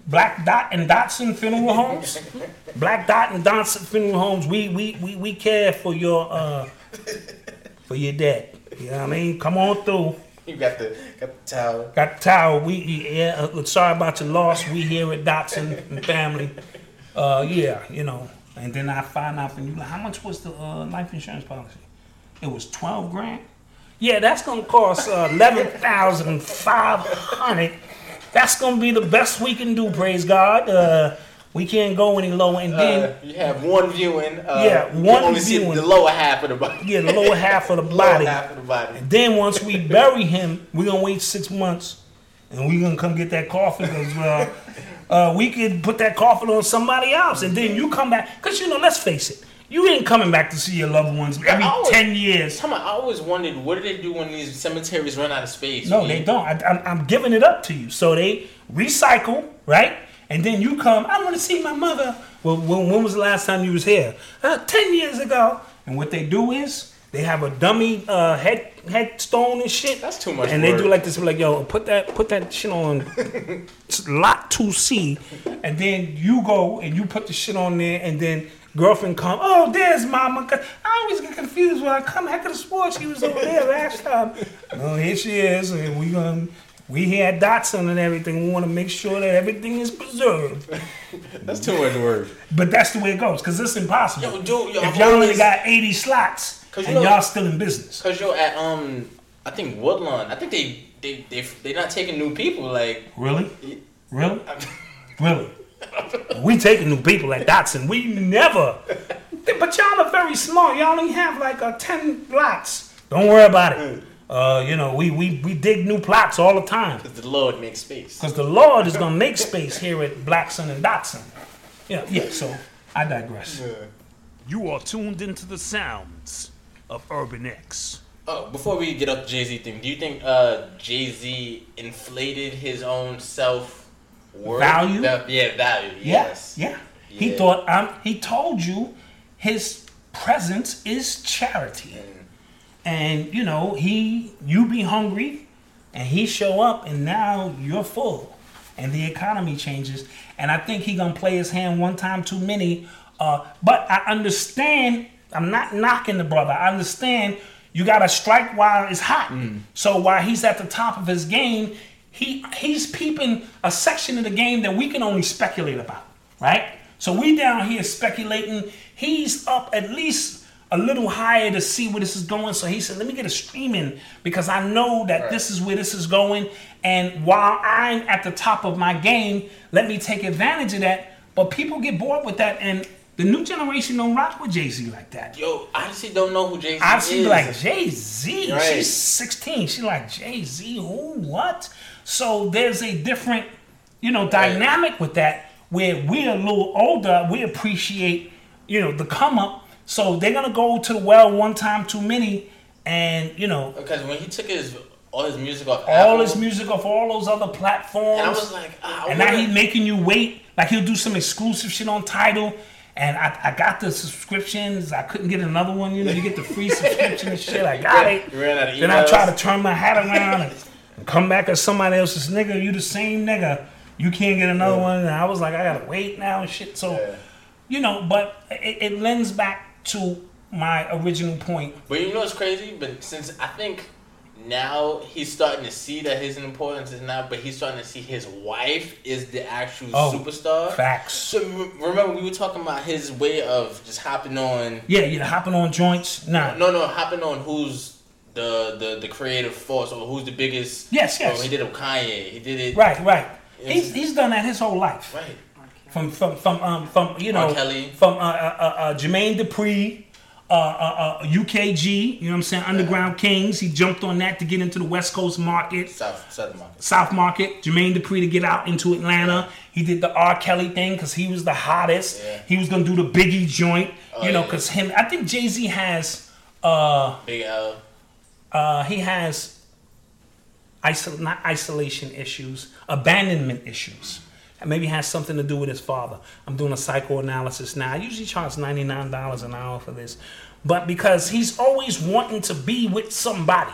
Black Dot and Dotson funeral homes. Black Dot and Dotson funeral homes. We we we, we care for your uh for your dead. You know what I mean? Come on through. you got the got the towel. Got the towel. We yeah. Uh, sorry about your loss. We here at Dotson and family. Uh, yeah, you know. And then I find out from you like, how much was the uh, life insurance policy? It was twelve grand. Yeah, that's gonna cost uh, eleven thousand five hundred. That's gonna be the best we can do. Praise God. Uh, we can't go any lower. And then Uh, you have one viewing. Uh, Yeah, one only see viewing. the lower half of the body. yeah, the lower half of the lower body. half of the body. And then once we bury him, we're gonna wait six months, and we're gonna come get that coffin because uh, uh, we could put that coffin on somebody else, and then you come back. Cause you know, let's face it, you ain't coming back to see your loved ones every always- ten years. I always wondered what do they do when these cemeteries run out of space? No, You- they don't. I, I'm, I'm giving it up to you. So they recycle, right? And then you come. I want to see my mother. Well, when, when was the last time you was here? Uh, Ten years ago. And what they do is they have a dummy uh, head headstone and shit. That's too much And they do like this, like yo, put that put that shit on lot two C, and then you go and you put the shit on there, and then girlfriend come. Oh, there's mama. I always get confused when I come. I could have swore she was over there last time. Oh, here she is, and we gonna. We here at Dotson and everything. We want to make sure that everything is preserved. That's too much work. But that's the way it goes, because it's impossible. Yo, dude, yo, if I've y'all only always- got 80 slots 'Cause you and know- y'all still in business. Cause you're at um, I think Woodlawn. I think they they they they're not taking new people. Like Really? Really? Really? we taking new people at Dotson. We never. But y'all are very small. Y'all only have like uh, 10 lots. Don't worry about it. Uh, you know, we, we, we dig new plots all the time. Because the Lord makes space. Because the Lord is going to make space here at Blackson and Dotson. Yeah, yeah, so I digress. You are tuned into the sounds of Urban X. Oh, before we get up the Jay Z thing, do you think uh, Jay Z inflated his own self worth? Value? yeah, value. Yeah, Yes. yeah. He thought um, he told you his presence is charity, and you know he you be hungry, and he show up, and now you're full, and the economy changes, and I think he gonna play his hand one time too many. Uh, but I understand. I'm not knocking the brother. I understand. You gotta strike while it's hot. So while he's at the top of his game, he he's peeping a section of the game that we can only speculate about, right? So we down here speculating. He's up at least a little higher to see where this is going. So he said, "Let me get a streaming because I know that this is where this is going. And while I'm at the top of my game, let me take advantage of that." But people get bored with that, and the new generation don't rock with Jay Z like that. Yo, I honestly don't know who Jay Z I is. see like Jay Z. Right. She's 16. She's like Jay Z. Who? What? So there's a different, you know, dynamic with that where we're a little older. We appreciate, you know, the come up. So they're gonna go to the well one time too many, and you know, because when he took his all his music off all Apple, his music off all those other platforms. and I was like, ah, I and now he's making you wait. Like he'll do some exclusive shit on Tidal. And I, I got the subscriptions. I couldn't get another one. You know, you get the free subscription and shit. I got it. Ran out of Then I try to turn my hat around and, come back as somebody else's nigga. You the same nigga. You can't get another one. And I was like, I gotta wait now and shit. So, Yeah. you know, but it, it lends back to my original point. But you know what's crazy? But since I think now he's starting to see that his importance is now, but he's starting to see his wife is the actual Oh, superstar. Facts. So remember we were talking about his way of just hopping on. Yeah, you know, hopping on joints. Nah. No, no, hopping on who's the the the creative force or who's the biggest. Yes, oh, yes. Oh, he did it with Kanye. He did it. Right, right. He's, he's done that his whole life. Right. From from from um from you know Kelly. from uh, uh, uh, uh, Jermaine Dupri. Uh, uh, uh, UGK, you know what I'm saying? Underground Kings. He jumped on that to get into the West Coast market. South Market. South Market, Jermaine Dupri to get out into Atlanta. He did the R. Kelly thing because he was the hottest. Yeah. He was gonna do the Biggie joint, Oh, you know, yeah. because him. I think Jay Z has, uh, Big L. uh, he has, isol- not isolation issues, abandonment issues. Maybe has something to do with his father. I'm doing a psychoanalysis now. I usually charge ninety nine dollars an hour for this, but because he's always wanting to be with somebody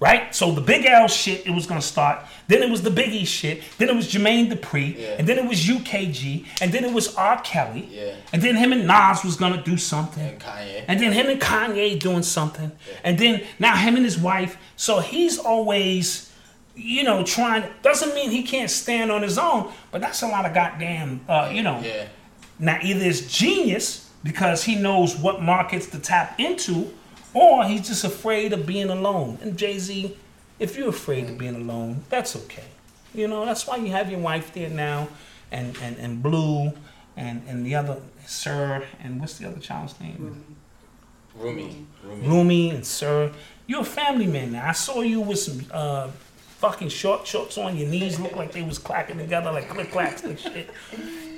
right? So the Big L shit, it was gonna start. Then it was the Biggie shit. Then it was Jermaine Dupri. Yeah. And then it was UGK. And then it was R. Kelly. Yeah. And then him and Nas was gonna do something. And Kanye. And then him and Kanye doing something. And then now him and his wife. So he's always, you know, trying. Doesn't mean he can't stand on his own, but that's a lot of goddamn, uh, you know. Yeah. Now either it's genius because he knows what markets to tap into, or he's just afraid of being alone. And Jay Z, if you're afraid of being alone, that's okay. You know, that's why you have your wife there now, and and, and Blue, and and the other Sir, and what's the other child's name? Rumi. Rumi. Rumi and Sir. You're a family man now. I saw you with some uh, fucking short shorts on your knees, look like they was clacking together like click clacks and shit.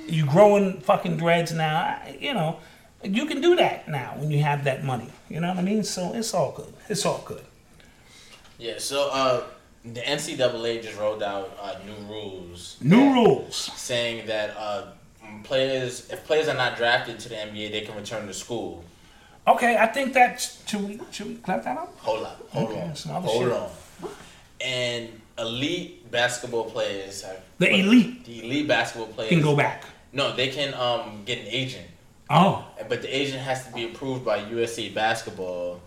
You growing fucking dreads now. You know, you can do that now when you have that money. You know what I mean? So it's all good. It's all good. Yeah. So uh, the NCAA just rolled out uh, new rules New rules. saying that uh, players, if players are not drafted to the NBA, they can return to school. Okay, I think that should we should we clap that up? Hold up. Hold Okay, on. Hold shit. on. And elite basketball players have The elite The elite basketball players can go back. No, they can um get an agent, Oh, but the agent has to be approved by USA Basketball,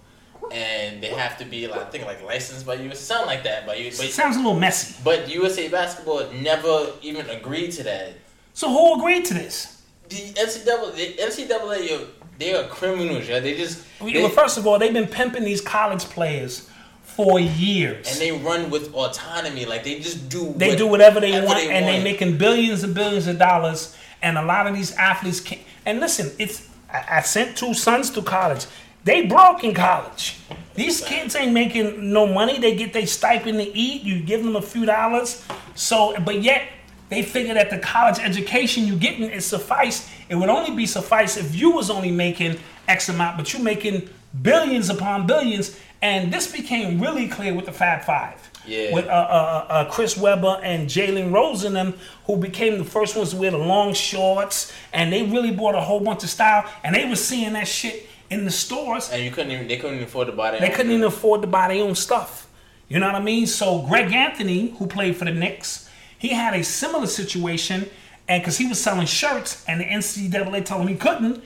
and they have to be like I think like licensed by USA, something like that. By it USA, sounds a little messy. but USA Basketball never even agreed to that. So who agreed to this? The NCAA, the NCAA, they are criminals, yeah. They just they, well, first of all, they've been pimping these college players for years. and they run with autonomy, like they just do. They what- do whatever they whatever want, and they want. making billions and billions of dollars. And a lot of these athletes can And listen, it's I, I sent two sons to college. They broke in college. These kids ain't making no money. They get their stipend to eat. You give them a few dollars. So, but yet they figure that the college education you getting is suffice. It would only be suffice if you was only making X amount, but you making billions upon billions. And this became really clear with the Fab Five Yeah. with uh, uh, uh, Chris Webber and Jalen Rose in them, who became the first ones to wear the long shorts, and they really brought a whole bunch of style, and they were seeing that shit in the stores. and you couldn't even they couldn't even afford to buy their They own- couldn't even afford to buy their own stuff. You know what I mean? So Greg Anthony, who played for the Knicks, he had a similar situation, and because he was selling shirts, and the NCAA told him he couldn't,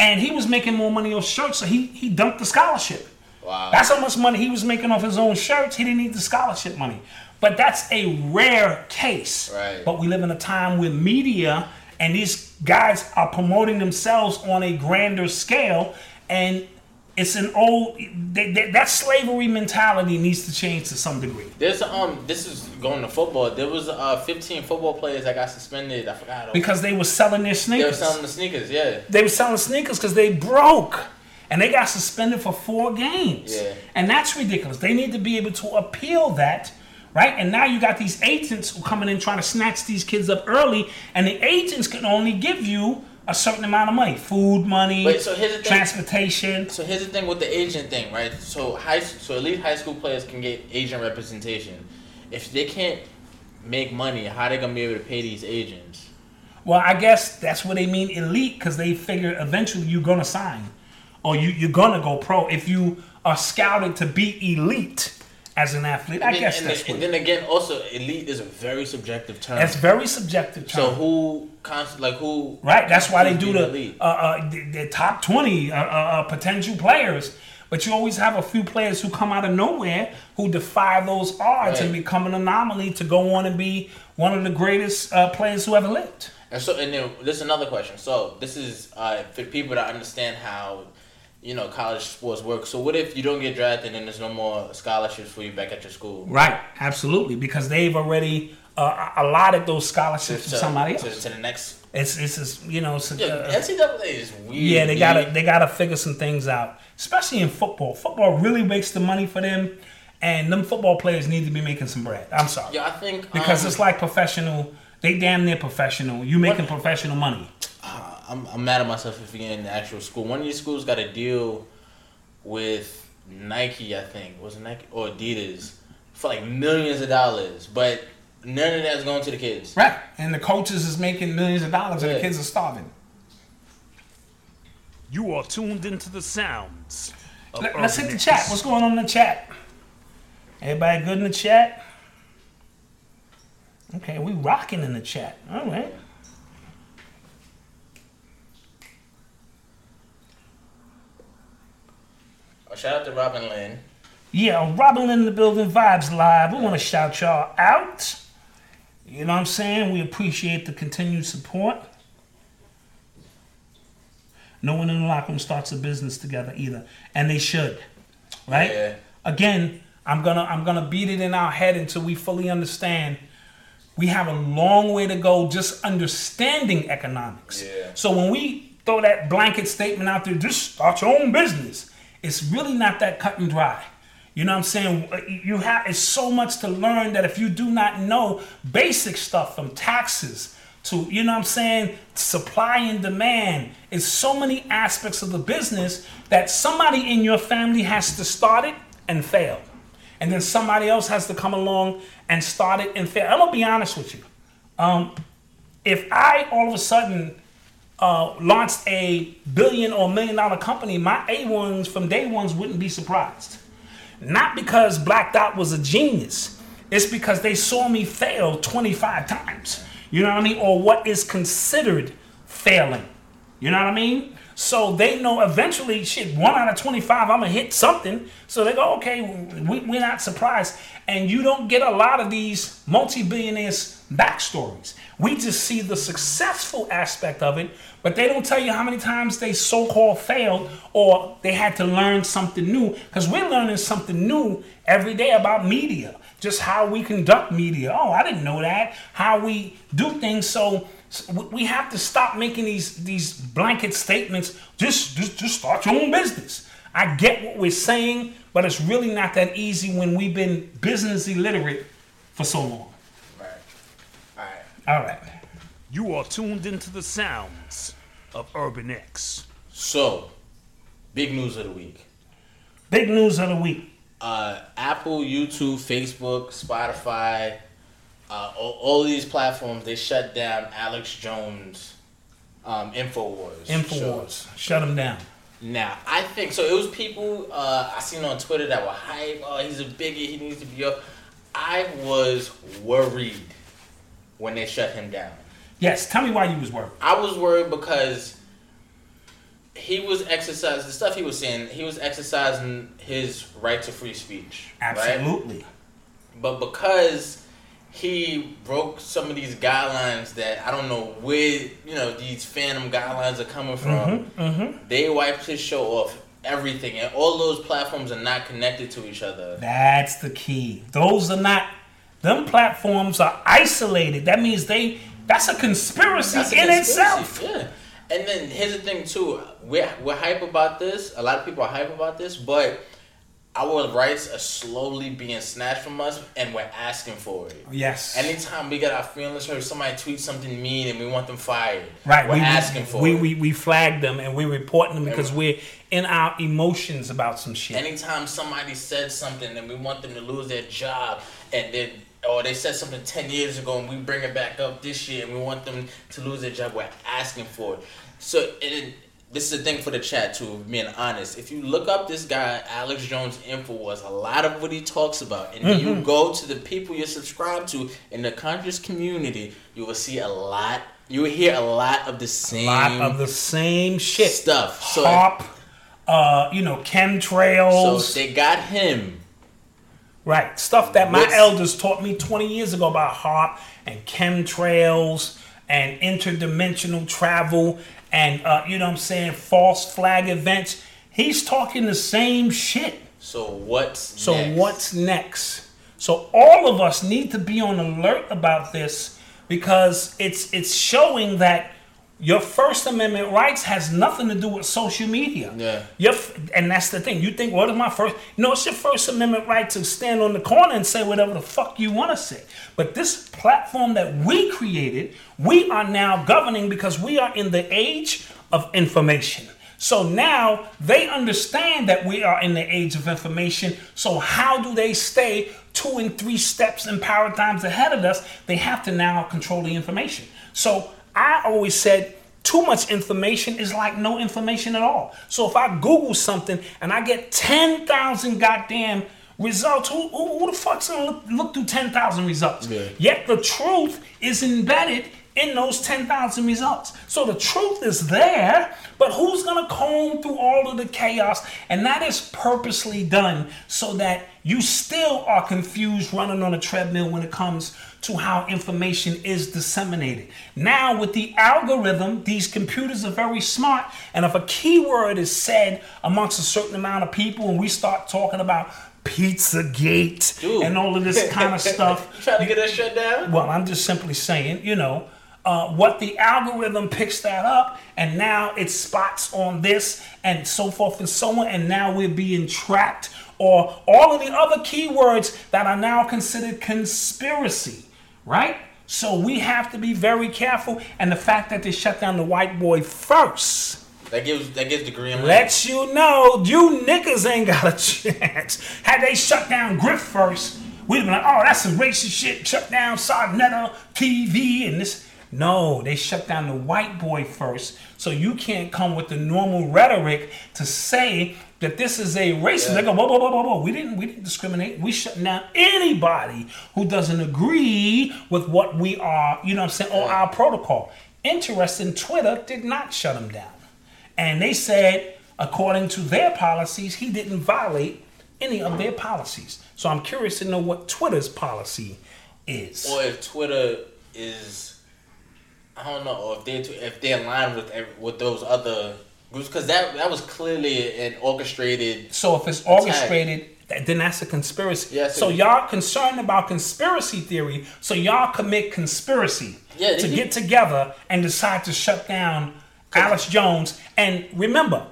and he was making more money on shirts, so he he dumped the scholarship. Wow. That's how much money he was making off his own shirts. He didn't need the scholarship money. But that's a rare case. Right. But we live in a time with media and these guys are promoting themselves on a grander scale. And it's an old, they, they, that slavery mentality needs to change to some degree. There's um this is going to football. There was uh 15 football players that got suspended. I forgot. Because they were selling their sneakers. they were selling the sneakers. Yeah. they were selling sneakers because they broke and they got suspended for four games Yeah. and that's ridiculous they need to be able to appeal that right and now you got these agents who coming in trying to snatch these kids up early and the agents can only give you a certain amount of money food money Wait, so here's the thing. transportation So here's the thing with the agent thing, right? So high so elite high school players can get agent representation. If they can't make money, how are they gonna be able to pay these agents? well i guess that's what they mean elite because they figure eventually you're gonna sign or you, you're gonna go pro if you are scouted to be elite as an athlete i And guess and, that's then, and then again, also elite is a very subjective term. That's very subjective. Term. So who const- like who right? That's why they do the uh, uh, the, the top twenty uh, uh, uh, potential players. But you always have a few players who come out of nowhere who defy those odds and become an anomaly to go on and be one of the greatest uh, players who ever lived. And so, and then this is another question. So this is uh, for people to understand how, you know, college sports work. So what if you don't get drafted and there's no more scholarships for you back at your school? Right, absolutely, because they've already uh, allotted those scholarships to, somebody else. To, to the next. It's it's just, you know. It's, Yeah, uh, NCAA is weird. yeah, they gotta they gotta figure some things out, especially in football. Football really makes the money for them, and them football players need to be making some bread. I'm sorry, Yeah, I think because um, it's like professional. They damn near professional. You making professional money. I'm, I'm mad at myself if you're in the actual school. One of these schools got a deal with Nike, I think. Was it Nike or Adidas for like millions of dollars, but none of that's going to the kids. Right, and the coaches is making millions of dollars, and the kids are starving. You are tuned into the sounds. Of Let, us hit the chat. What's going on in the chat? Everybody good in the chat? Okay, we rocking in the chat. All right. Shout out to Robin Lynn. Yeah, Robin Lynn in the building, Vibes Live. We want to shout y'all out. You know what I'm saying? We appreciate the continued support. No one in the locker room starts a business together either, and they should, right? Yeah. Again, I'm gonna I'm gonna beat it in our head until we fully understand. We have a long way to go just understanding economics. Yeah. So when we throw that blanket statement out there, just start your own business. It's really not that cut and dry. You know what I'm saying? You have it's so much to learn that if you do not know basic stuff from taxes to you know what I'm saying, supply and demand, it's so many aspects of the business that somebody in your family has to start it and fail. And then somebody else has to come along and start it and fail. I'm gonna be honest with you. Um, if I all of a sudden uh, launched a billion or million dollar company, my A1s from day ones wouldn't be surprised. Not because Black Dot was a genius, it's because they saw me fail 25 times. You know what I mean? Or what is considered failing. You know what I mean? So they know eventually, shit, one out of 25, I'm gonna hit something. So they go, okay, we, we're not surprised. And you don't get a lot of these multi billionaires' backstories. We just see the successful aspect of it, but they don't tell you how many times they so called failed or they had to learn something new. Because we're learning something new every day about media, just how we conduct media. Oh, I didn't know that. How we do things. So we have to stop making these these blanket statements. Just just just start your own business. I get what we're saying, but it's really not that easy when we've been business illiterate for so long. Right. All right. All right. You are tuned into the sounds of Urban X. So, big news of the week. Big news of the week. uh, Apple, YouTube, Facebook, Spotify, uh, all, all these platforms they shut down Alex Jones, um, Infowars. show. Infowars. Shut them down. Now I think so. It was people uh, I seen on Twitter that were hype. Oh, he's a biggie. He needs to be up. I was worried when they shut him down. Yes. Tell me why you was worried. I was worried because he was exercising the stuff he was saying. He was exercising his right to free speech. Right? Absolutely. But because he broke some of these guidelines that I don't know where you know these phantom guidelines are coming from, mm-hmm, mm-hmm. they wiped his show off everything, and all those platforms are not connected to each other. That's the key. Those are not. Them platforms are isolated. That means they. That's a conspiracy That's a in conspiracy, itself. Yeah. And then here's the thing too. We're we're hype about this. A lot of people are hype about this, but our rights are slowly being snatched from us, and we're asking for it. Yes. Anytime we get our feelings hurt, somebody tweets something mean and we want them fired. Right, We're we, asking for we, it. we we flag them and we're reporting them because we're in our emotions about some shit. Anytime somebody said something and we want them to lose their job and they or they said something ten years ago and we bring it back up this year and we want them to lose their job, we're asking for it. So and this is the thing for the chat too, being honest. If you look up this guy, Alex Jones Infowars, a lot of what he talks about, and Mm-hmm. you go to the people you're subscribed to in the conscious community, you will see a lot you will hear a lot of the same a lot of the same shit. stuff. So uh, you know, chemtrails. so they got him. Right. Stuff that my What's- elders taught me 20 years ago about HAARP and chemtrails and interdimensional travel and, uh, you know what I'm saying, false flag events. He's talking the same shit. So what's So next? what's next? So all of us need to be on alert about this because it's it's showing that Your First Amendment rights has nothing to do with social media. Yeah. Your, and that's the thing. You think, what is my first? No, it's your First Amendment right to stand on the corner and say whatever the fuck you want to say. But this platform that we created, we are now governing because we are in the age of information. So now they understand that we are in the age of information. So how do they stay two and three steps and paradigms ahead of us? They have to now control the information. So I always said too much information is like no information at all. So if I Google something and I get 10,000 goddamn results, who, who, who the fuck's gonna look, look through 10,000 results? Yeah. Yet the truth is embedded in those 10,000 results. So the truth is there, but who's gonna comb through all of the chaos? And that is purposely done so that you still are confused running on a treadmill when it comes to how information is disseminated. Now, with the algorithm, these computers are very smart, and if a keyword is said amongst a certain amount of people, and we start talking about Pizzagate Dude. and all of this kind of stuff, You trying to get that shut down? well, I'm just simply saying, you know, uh, what the algorithm picks that up, and now it spots on this, and so forth and so on, and now we're being tracked, or all of the other keywords that are now considered conspiracy, right? So we have to be very careful, and the fact that they shut down the white boy first That gives that gives the green light. lets you know you niggas ain't got a chance. Had they shut down Griff first, we'd been like, oh, that's some racist shit. Shut down Sarnetta TV and this. No, they shut down the white boy first. So you can't come with the normal rhetoric to say that this is a racist. They go, whoa, whoa, whoa, whoa, whoa. We didn't, we didn't discriminate. We shut down anybody who doesn't agree with what we are, you know what I'm saying, or our protocol. Interesting, Twitter did not shut them down. And they said, according to their policies, he didn't violate any of their policies. So I'm curious to know what Twitter's policy is. or if Twitter is, I don't know, or if they're, if they're aligned with every, with those other because that that was clearly an orchestrated. So if it's orchestrated, th- then that's a conspiracy. Yes, so y'all concerned about conspiracy theory, so y'all commit conspiracy Yeah, to get together and decide to shut down Alex Jones. And remember,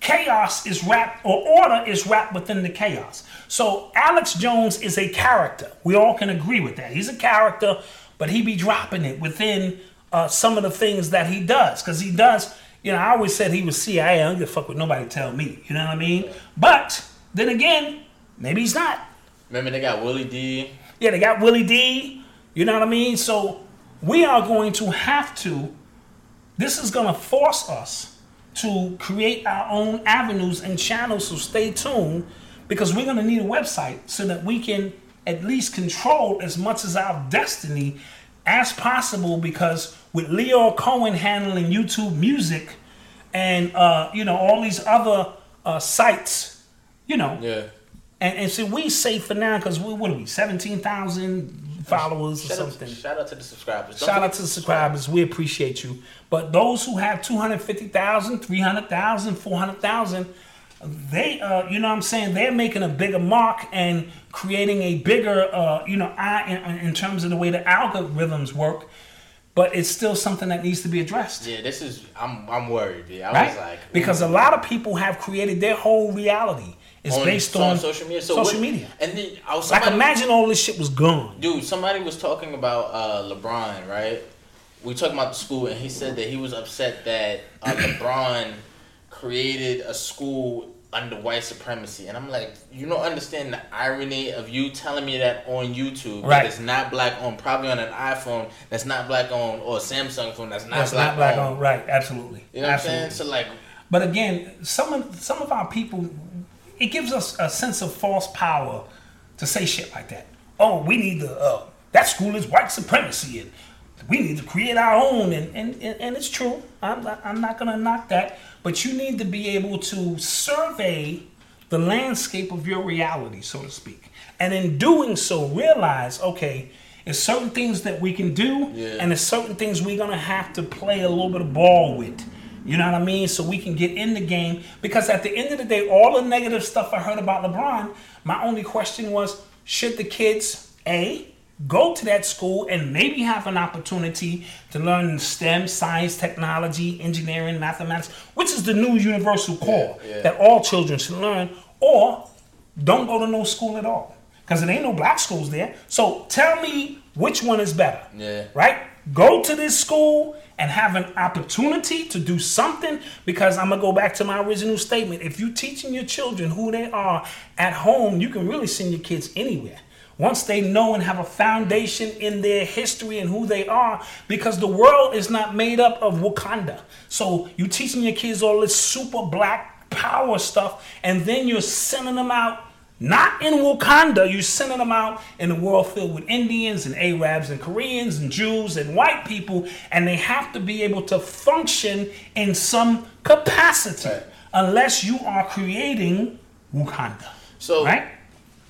chaos is wrapped or order is wrapped within the chaos. So Alex Jones is a character. We all can agree with that. He's a character, but he be dropping it within uh, some of the things that he does because he does. You know, I always said he was CIA. I don't give a fuck what nobody tell me. You know what I mean? But then again, maybe he's not. Remember they got Willie D. Yeah, they got Willie D. You know what I mean? So we are going to have to, this is going to force us to create our own avenues and channels. So stay tuned because we're going to need a website so that we can at least control as much as our destiny as possible. Because with Lyor Cohen handling YouTube music and, uh, you know, all these other uh, sites, you know, Yeah. and, and so we safe for now because we what are we seventeen thousand followers or Shout out, something. shout out to the subscribers. Don't Shout out to the subscribers. We appreciate you. But those who have 250,000, 300,000, 400,000, they, uh, you know what I'm saying? They're making a bigger mark and creating a bigger, uh, you know, eye in, in terms of the way the algorithms work. But it's still something that needs to be addressed. Yeah, this is. I'm I'm worried. Yeah, I Right? was like, because a lot of people have created their whole reality. It's on, based on on social media. So social what- media. And then I was Like imagine all this shit was gone. Dude, somebody was talking about uh, LeBron, right? We talking about the school, and he said that he was upset that uh, LeBron created a school under white supremacy, and I'm like, you don't understand the irony of you telling me that on YouTube Right. that it's not black on, probably on an iPhone that's not black on, or a Samsung phone that's not That's black, not black on. on. Right, absolutely. You know what. I'm saying? So like, But again, some of some of our people, it gives us a sense of false power to say shit like that. Oh, we need to. Uh, that school is white supremacy, and we need to create our own. And and, and, and it's true. I'm not, I'm not gonna knock that. But you need to be able to survey the landscape of your reality, so to speak, and in doing so, realize okay. There's certain things that we can do, Yeah. and there's certain things we're gonna have to play a little bit of ball with. You know what I mean? So we can get in the game. Because at the end of the day, all the negative stuff I heard about LeBron, my only question was should the kids, A, go to that school and maybe have an opportunity to learn STEM, science, technology, engineering, mathematics, which is the new universal core Yeah, yeah. that all children should learn, or don't go to no school at all. Because there ain't no black schools there. So tell me which one is better. Yeah. Right? Go to this school and have an opportunity to do something because I'm gonna go back to my original statement. If you're teaching your children who they are at home, you can really send your kids anywhere. Once they know and have a foundation in their history and who they are, because the world is not made up of Wakanda. So you teaching your kids all this super black power stuff, and then you're sending them out not in Wakanda, you're sending them out in a world filled with Indians and Arabs and Koreans and Jews and white people, and they have to be able to function in some capacity Right. unless you are creating Wakanda. So right?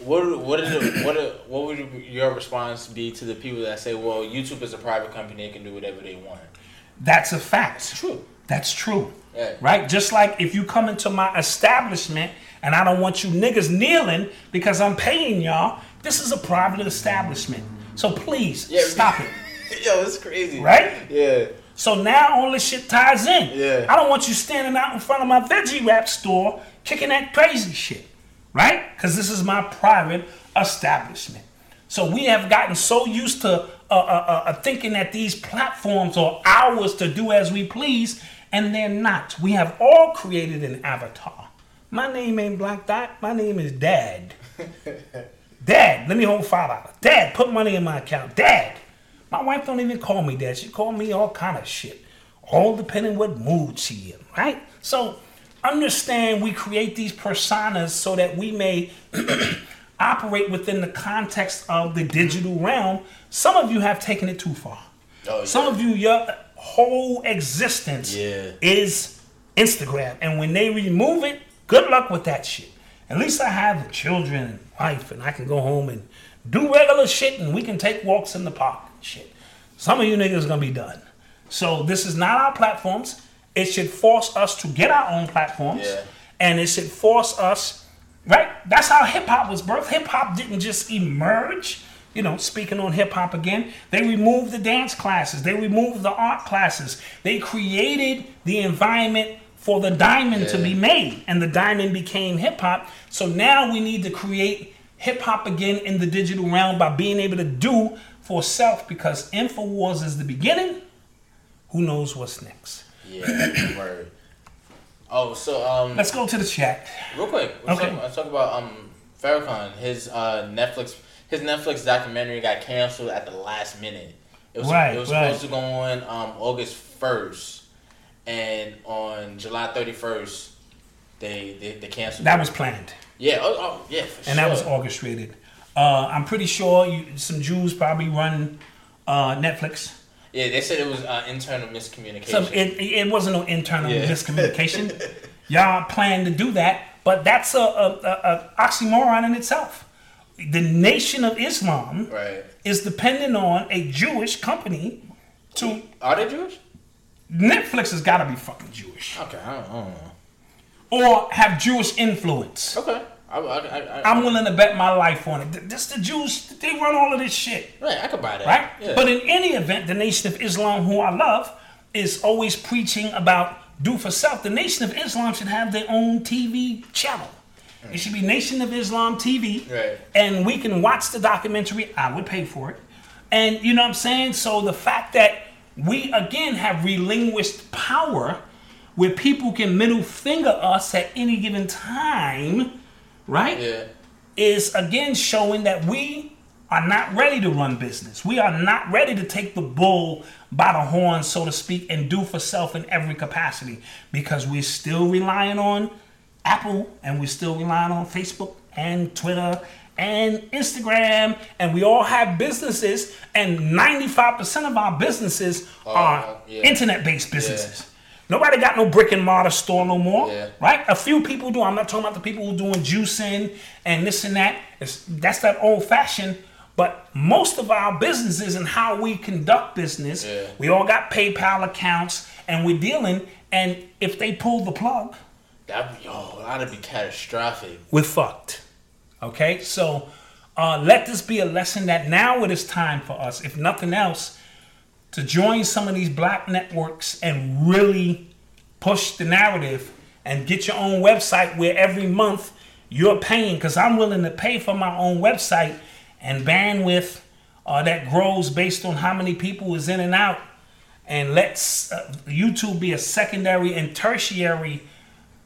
What what is what what would your response be to the people that say, well, YouTube is a private company; they can do whatever they want? That's a fact. True. That's true. Yeah. Right? Just like if you come into my establishment and I don't want you niggas kneeling because I'm paying y'all, this is a private establishment. So please Yeah, stop it. Yo, it's crazy. Right? Yeah. So now all this shit ties in. Yeah. I don't want you standing out in front of my veggie wrap store kicking that crazy shit. Right? Because this is my private establishment. So we have gotten so used to uh, uh, uh, uh, thinking that these platforms are ours to do as we please, and they're not. We have all created an avatar. My name ain't Black Dot. My name is Dad. Dad, let me hold five dollars. Dad, put money in my account. Dad. My wife don't even call me dad. She call me all kind of shit. All depending what mood she in, right? So understand we create these personas so that we may operate within the context of the digital realm. Some of you have taken it too far. Oh, Some of you, your whole existence Yeah. is Instagram. And when they remove it, good luck with that shit. At least I have the children and wife, and I can go home and do regular shit, and we can take walks in the park and shit. Some of you niggas gonna be done. So this is not our platforms. It should force us to get our own platforms, Yeah. and it should force us, right? That's how hip hop was birthed. Hip hop didn't just emerge. You know, speaking on hip hop again, they removed the dance classes, they removed the art classes, they created the environment for the diamond to be made, and the diamond became hip hop. So now we need to create hip hop again in the digital realm by being able to do for self because InfoWars is the beginning. Who knows what's next? Yeah. word. Oh, so um, Let's go to the chat. real quick, let's, Okay. talk, let's talk about um Farrakhan. His uh Netflix his Netflix documentary got canceled at the last minute. It was Right, it was right. supposed to go on um August first, and on July thirty first, they, they they canceled. That it. was planned, yeah, oh, oh yeah, for and sure. that was orchestrated. Uh, I'm pretty sure you, some Jews probably run uh, Netflix. Yeah, they said it was uh, internal miscommunication. So it, it wasn't no internal Yeah. miscommunication. Y'all plan to do that, but that's a, a, a, a oxymoron in itself. The Nation of Islam right. is dependent on a Jewish company to Are they Jewish? Netflix has got to be fucking Jewish Okay, I don't, I don't know. or have Jewish influence. Okay, I, I, I'm willing to bet my life on it. This the Jews, they run all of this shit. right, I could buy that. right? Yeah. But in any event, the Nation of Islam, who I love, is always preaching about do for self. The Nation of Islam should have their own TV channel. It should be Nation of Islam TV, Right. and we can watch the documentary. I would pay for it, and you know what I'm saying. So the fact that we again have relinquished power, where people can middle finger us at any given time, right? yeah. is again showing that we are not ready to run business. We are not ready to take the bull by the horn, so to speak, and do for self in every capacity because we're still relying on Apple and we're still relying on Facebook and Twitter and Instagram, and we all have businesses, and 95% of our businesses oh, are yeah. internet based businesses. Nobody got no brick and mortar store no more, Yeah. right? A few people do. I'm not talking about the people who doing juicing and this and that. It's, that's that old fashioned. But most of our businesses and how we conduct business, Yeah. we all got PayPal accounts and we're dealing. And if they pull the plug, That yo, that'd be catastrophic. we're fucked. Okay, so Uh, let this be a lesson that now it is time for us, if nothing else, to join some of these black networks and really push the narrative and get your own website where every month you're paying. Because i'm willing to pay for my own website and bandwidth uh, that grows based on how many people is in and out. And let's uh, youtube be a secondary and tertiary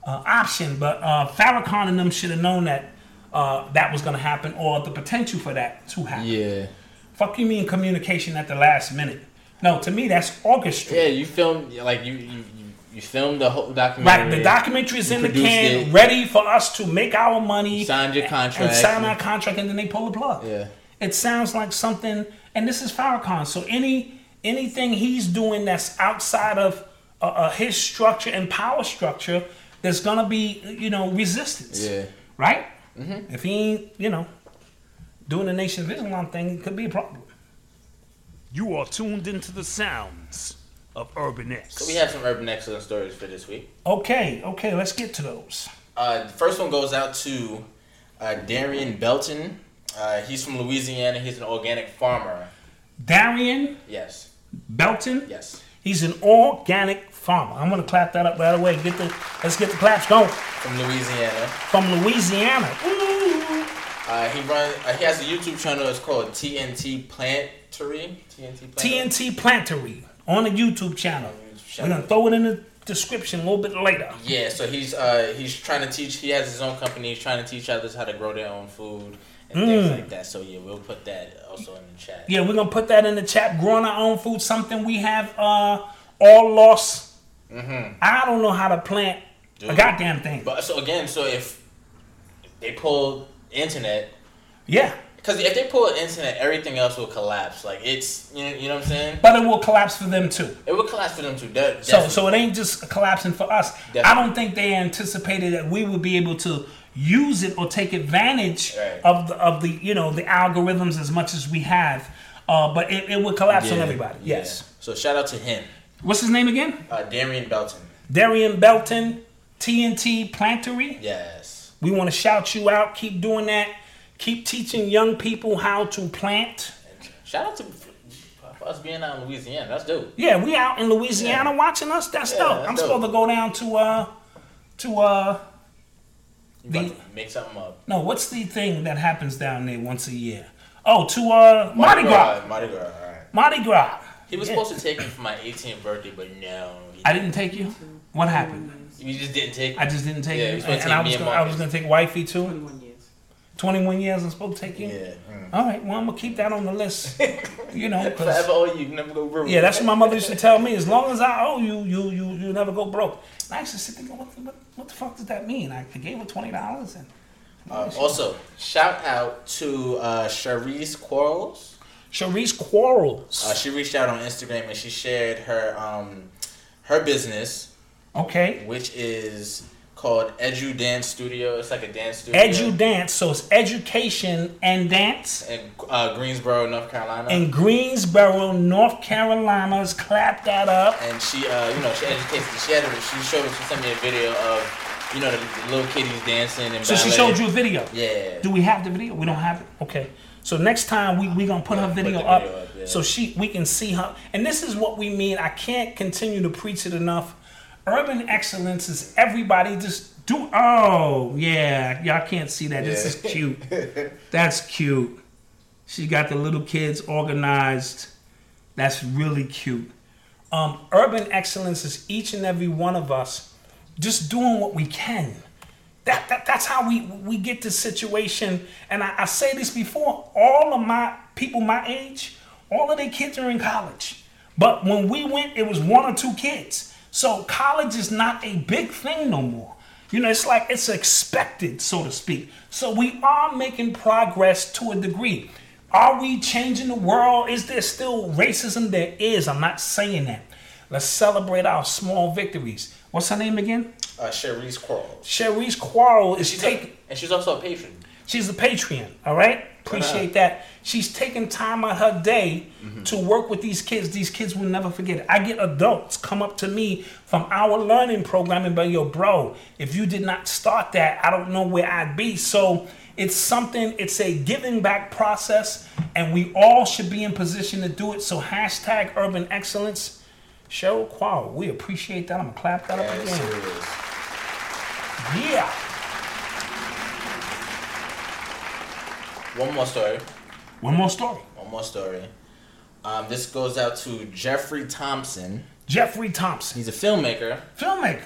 uh, option. But uh, farrakhan and them should have known that uh, that was going to happen or the potential for that to happen. Yeah. fuck you mean communication at the last minute no to me that's orchestrated Yeah, you filmed like you you you, you filmed the whole documentary. Right, the documentary is in the can, it. ready for us to make our money. Signed your and- contract. And sign our contract, and then they pull the plug. Yeah. It sounds like something, and this is Farrakhan. So any anything he's doing that's outside of uh, uh, his structure and power structure, there's gonna be you know resistance. Yeah. Right. Mm-hmm. If he ain't you know doing the Nation of Islam thing, it could be a problem. You are tuned into the sounds of Urban X. So we have some urban excellence stories for this week. Okay, okay, let's get to those. Uh, the first one goes out to uh, Darian Belton. Uh, he's from Louisiana. He's an organic farmer. Darian Yes. Belton. Yes. He's an organic farmer. I'm gonna clap that up right away. Get the let's get the claps going. From Louisiana. From Louisiana. Ooh. Uh, he run. Uh, he has a YouTube channel. It's called TNT TNT. Plantery. TNT Plantery on the YouTube channel. We're gonna throw it in the description a little bit later. Yeah, so he's uh he's trying to teach. He has his own company. He's trying to teach others how to grow their own food and things like that. So yeah, we'll put that also in the chat. Yeah, we're gonna put that in the chat. Growing our own food, something we have uh all lost. I don't know how to plant a goddamn thing. But so again, so if they pull internet, yeah. Because if they pull an internet, everything else will collapse. Like it's you know you know what I'm saying. But it will collapse for them too. It will collapse for them too. De- So, so it ain't just collapsing for us. I don't think they anticipated that we would be able to use it or take advantage Right. of the of the you know the algorithms as much as we have. Uh, but it, it would collapse on Yeah, everybody. yeah. Yes. So shout out to him, What's his name again? uh, Darian Belton. Darian Belton, TNT Plantery. Yes. We want to shout you out. Keep doing that. Keep teaching young people how to plant. Shout out to us being out in Louisiana. That's dope. Yeah, we out in Louisiana Yeah. watching us. That's Yeah, dope. that's I'm dope. supposed to go down to uh to uh You The- to make something up. No, what's the thing that happens down there once a year? Oh, to uh Mardi Gras. Mardi Gras. All right. Mardi Gras. He was Yeah. supposed to take me for my 18th birthday, but no. I didn't take you. What happened? You just didn't take. I just didn't take Yeah, you, you and I me was and gonna, I was gonna take wifey too. 21 years. I'm supposed to take you. Yeah. Mm. All right. Well, I'm gonna keep that on the list. You know, Forever owe you, never go broke. yeah, that's what my mother used to tell me. As long as I owe you, you you you never go broke. And I used to sit there, going, what, what, what the fuck does that mean? I, gave her twenty dollars and Uh, also, shout out to uh, Charisse Quarles. Charisse Quarles. Uh, she reached out on Instagram and she shared her um, her business, okay. which is called Edu Dance Studio. It's like a dance studio. Edu Dance. So it's education and dance. in uh, Greensboro, North Carolina. in Greensboro, North Carolina. Let's clap that up. and she, uh, you know, she educates. She had, she showed, she sent me a video of, you know, the, the little kiddies dancing and So she showed you a video. Yeah. Do we have the video? We don't have it. Okay. So next time we we gonna put her Put video, the up, video up, yeah. so she we can see her. And this is what we mean. I can't continue to preach it enough. Urban excellence is everybody just do. Oh yeah, y'all can't see that. This is cute. That's cute. She got the little kids organized. That's really cute. Um, urban excellence is each and every one of us just doing what we can. That, that that's how we we get this situation. And I, I say this before: all of my people my age, all of their kids are in college. But when we went, it was one or two kids. So college is not a big thing no more. You know, it's like it's expected, so to speak. So we are making progress to a degree. Are we changing the world? Is there still racism? There is. I'm not saying that. Let's celebrate our small victories. What's her name again? Uh, Charisse Quarles. Cherise Quarrel is She's taking. and she's also a patron. She's a Patreon, all right? Appreciate that. She's taking time out of her day mm-hmm. to work with these kids. These kids will never forget it. I get adults come up to me from our learning program and be, yo, bro, if you did not start that, I don't know where I'd be. So it's something, it's a giving back process, and we all should be in position to do it. So hashtag urban excellence. Cheryl Qual, we appreciate that. I'm gonna clap that up Yeah, again. Yeah. One more story. One more story. One more story. Um, this goes out to Jeffrey Thompson. Jeffrey Thompson, He's a filmmaker, filmmaker.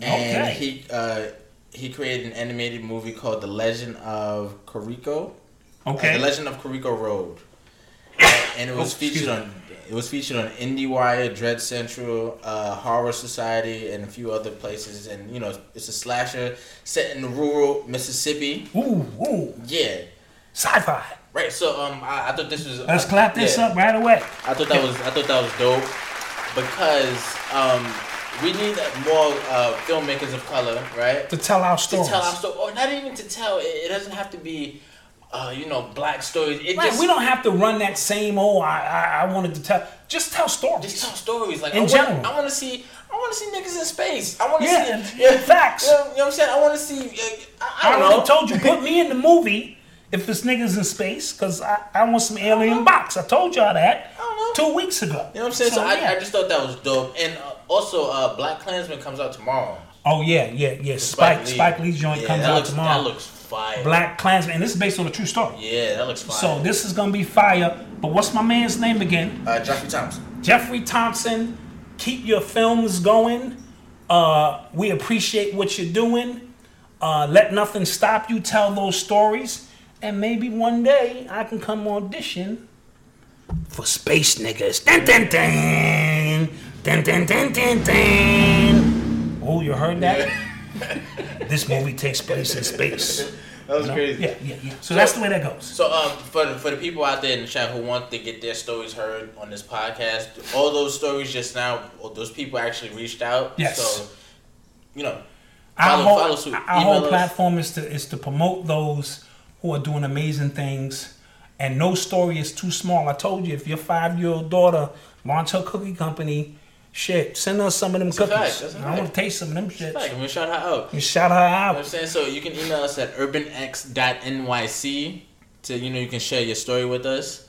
and Okay. he uh, he created an animated movie called The Legend of Koriko. Uh, Okay. the Legend of Koriko Road. And it was Oh, featured on it was featured on IndieWire, Dread Central, uh, Horror Society, and a few other places. And you know, it's a slasher set in rural Mississippi. Ooh, ooh, Yeah, sci-fi. Right. So um, I, I thought this was Let's clap this yeah. up right away. I thought that was I thought that was dope because um, we need more uh, filmmakers of color, right? To tell our stories. To tell our story, or not even to tell. It, it doesn't have to be, uh, you know, black stories. It Right, just we don't have to run that same old. I, I, I wanted to tell. Just tell stories. just tell stories. Like In I want, general. I want to see. I want to see niggas in space. I want to Yeah, see. yeah, facts. You know, you know what I'm saying? I want to see. Uh, I, I I don't already know. told you, put me in the movie if this nigga's in space, because I, I want some alien box. I told y'all that I don't know. two weeks ago. You know what I'm saying? So, yeah. I, I just thought that was dope. And uh, also, uh, BlacKkKlansman comes out tomorrow. oh, yeah, yeah, yeah. Spike, Spike Lee's joint Yeah, comes out looks, tomorrow. That looks fire. BlacKkKlansman, and this is based on a true story. Yeah, that looks fire. So this is gonna be fire. But what's my man's name again? uh, Jeffrey Thompson. Jeffrey Thompson. Keep your films going. Uh, we appreciate what you're doing. Uh, let nothing stop you. Tell those stories, and maybe one day I can come audition for Space Niggas. Dun dun dun dun dun dun dun dun. Oh, you heard that? this movie takes place in space. That was You know? crazy. Yeah, yeah, yeah. So that's the way that goes. So, um, for the, for the people out there in the chat who want to get their stories heard on this podcast, all those stories just now, all those people actually reached out. Yes. So, you know, our whole, follow suit. our Email whole us. platform is to is to promote those who are doing amazing things, and no story is too small. I told you, if your five year old daughter launch her cookie company, shit, send us some of them a cookies. fact, that's a I want to taste some of them shit. Like, I'm gonna shout her out. And shout her You know what I'm saying? So you can email us at urbanx.nyc to you know you can share your story with us,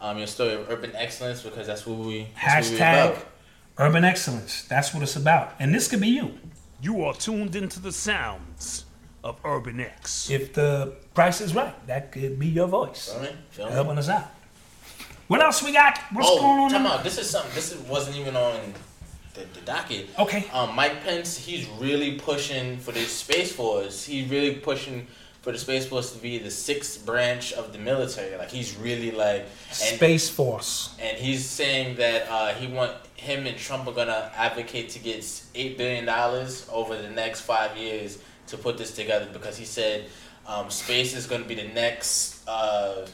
um, your story of urban excellence because that's what we that's what Hashtag about. urban excellence. That's what it's about. And this could be you. You are tuned into the sounds of Urban X. If the price is right, that could be your voice. Feel me? Feel me? Helping us out. What else we got? What's oh, going on? time in- out. This is something. This wasn't even on the, the docket. Okay. Um, Mike Pence, he's really pushing for the Space Force. He's really pushing for the Space Force to be the sixth branch of the military. Like he's really like and, Space Force. and he's saying that uh, he want him and Trump are gonna advocate to get eight billion dollars over the next five years to put this together because he said um, space is gonna be the next uh,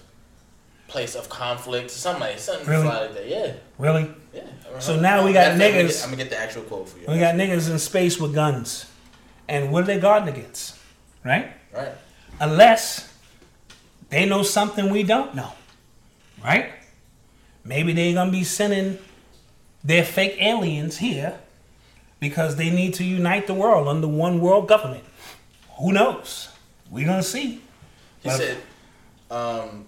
place of conflict, something like something Really? like that. Yeah, Really? yeah. So now we got Matter of fact, I'm gonna niggas- get- I'm gonna get the actual quote for you. We got niggas in space with guns. And what are they guarding against? Right? right. Unless they know something we don't know. Right? Maybe they're going to be sending their fake aliens here because they need to unite the world under one world government. Who knows? We're to see. He But- said, um,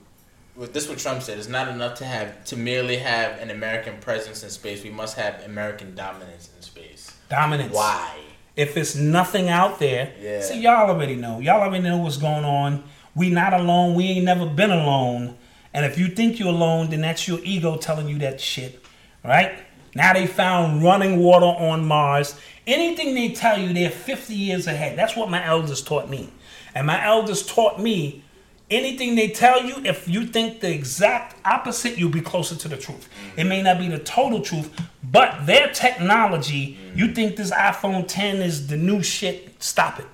with this what Trump said, it's not enough to have to merely have an American presence in space. We must have American dominance in space. Dominance. Why? If it's nothing out there, Yeah. see, y'all already know. Y'all already know what's going on. We not alone. We ain't never been alone. And if you think you're alone, then that's your ego telling you that shit, right? Now they found running water on Mars. Anything they tell you, they're 50 years ahead. That's what my elders taught me. And my elders taught me anything they tell you, if you think the exact opposite, you'll be closer to the truth. It may not be the total truth, but their technology, you think this iPhone 10 is the new shit, stop it.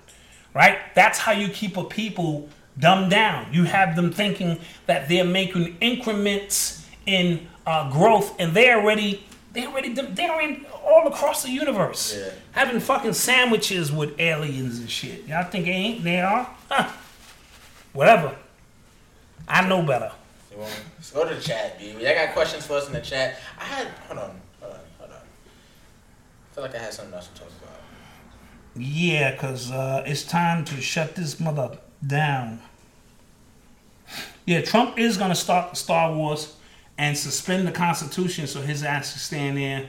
Right? That's how you keep a people dumbed down. You have them thinking that they're making increments in uh, growth, and they're already they already they're in all across the universe, Yeah. having fucking sandwiches with aliens and shit. Y'all think they ain't? They are? Huh. whatever. I know better. Let's go to the chat, B. Y'all got questions for us in the chat? I had. Hold on. Hold on. Hold on. I feel like I had something else to talk about. Yeah, because uh, it's time to shut this mother down. Yeah, Trump is going to start Star Wars and suspend the Constitution so his ass can stay in there.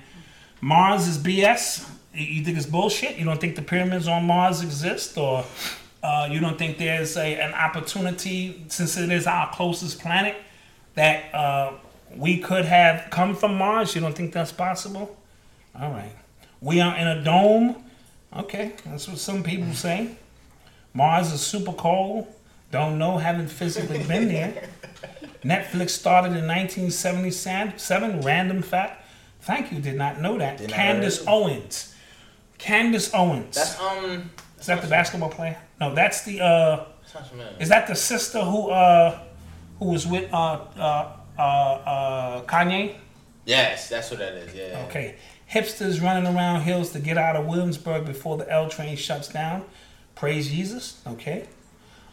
Mars is BS. You- You think it's bullshit? You don't think the pyramids on Mars exist? Or uh, you don't think there's a, an opportunity, since it is our closest planet, that uh, we could have come from Mars? You don't think that's possible? All right. We are in a dome. Okay, that's what some people say. Mars is super cold. Don't know, haven't physically been there. Netflix started in 1977. Random fact. Thank you, did not know that. Did Candace Owens. Candace Owens. That's um. is that the basketball player? No, that's the. uh Is that the sister who uh who was with uh uh uh, uh Kanye? Yes, that's what that is. Yeah. Okay. Hipsters running around hills to get out of Williamsburg before the L train shuts down. Praise Jesus. Okay.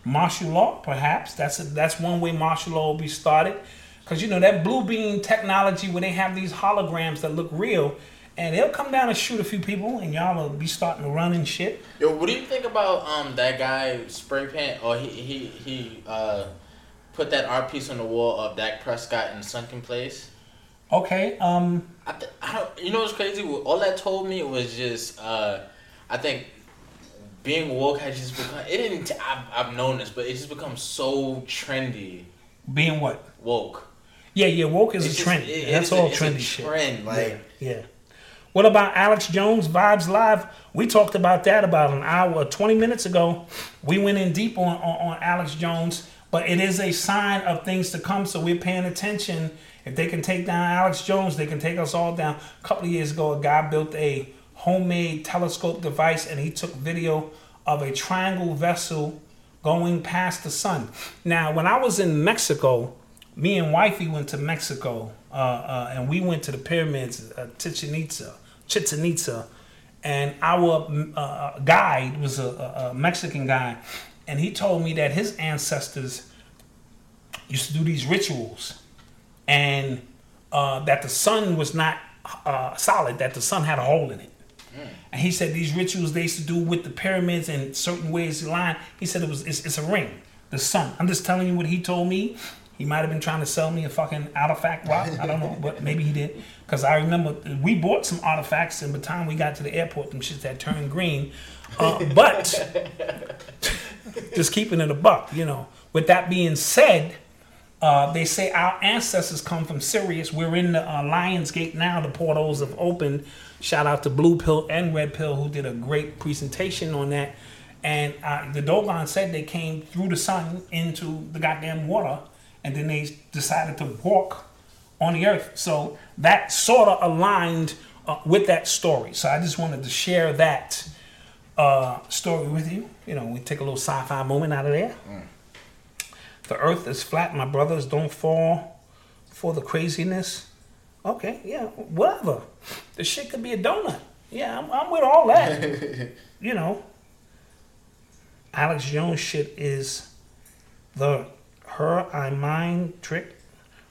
Martial law, perhaps. That's a, that's one way martial law will be started. Because, you know, that blue beam technology where they have these holograms that look real, and they'll come down and shoot a few people, and y'all will be starting to run and shit. Yo, what do you think about um that guy spray paint or he he he uh put that art piece on the wall of Dak Prescott in sunken place? Okay. Um. I, th- I don't. You know what's crazy? All that told me was just. Uh, I think being woke has just become. It didn't. T- I've, I've known this, but it just becomes so trendy. Being what? Woke. Yeah, yeah. Woke is It's a just- trend. it- That's all it's a trendy shit. Trend like. Yeah. What about Alex Jones Vibes Live? We talked about that about an hour, 20 minutes ago. We went in deep on, on, on Alex Jones, but it is a sign of things to come, so we're paying attention. If they can take down Alex Jones, they can take us all down. A couple of years ago, a guy built a homemade telescope device and he took video of a triangle vessel going past the sun. Now, when I was in Mexico, me and wifey went to Mexico, uh, uh, and we went to the pyramids, uh, Chichen Itza, Chichen Itza, and our mm, uh, guide was a, a Mexican guy, and he told me that his ancestors used to do these rituals, and uh, that the sun was not uh, solid, that the sun had a hole in it. And he said these rituals they used to do with the pyramids and certain ways aligned. He said it was it's, it's a ring, the sun. I'm just telling you what he told me. He might have been trying to sell me a fucking artifact rock. I don't know, but maybe he did. Because I remember we bought some artifacts, and by the time we got to the airport, them shits had turned green. Uh, but just keeping it a buck, you know. With that being said, uh, they say our ancestors come from Sirius. We're in the uh, Lions Gate now. The portals have opened. Shout out to Blue Pill and Red Pill who did a great presentation on that. And uh, the Dogon said they came through the sun into the goddamn water, and then they decided to walk on the earth. So that sort of aligned uh, with that story. So I just wanted to share that uh, story with you. You know, we take a little sci-fi moment out of there. The earth is flat, my brothers. Don't fall for the craziness. Okay, yeah, whatever. The shit could be a donut. Yeah, I'm, I'm with all that. you know, Alex Jones shit is the her I mind trick.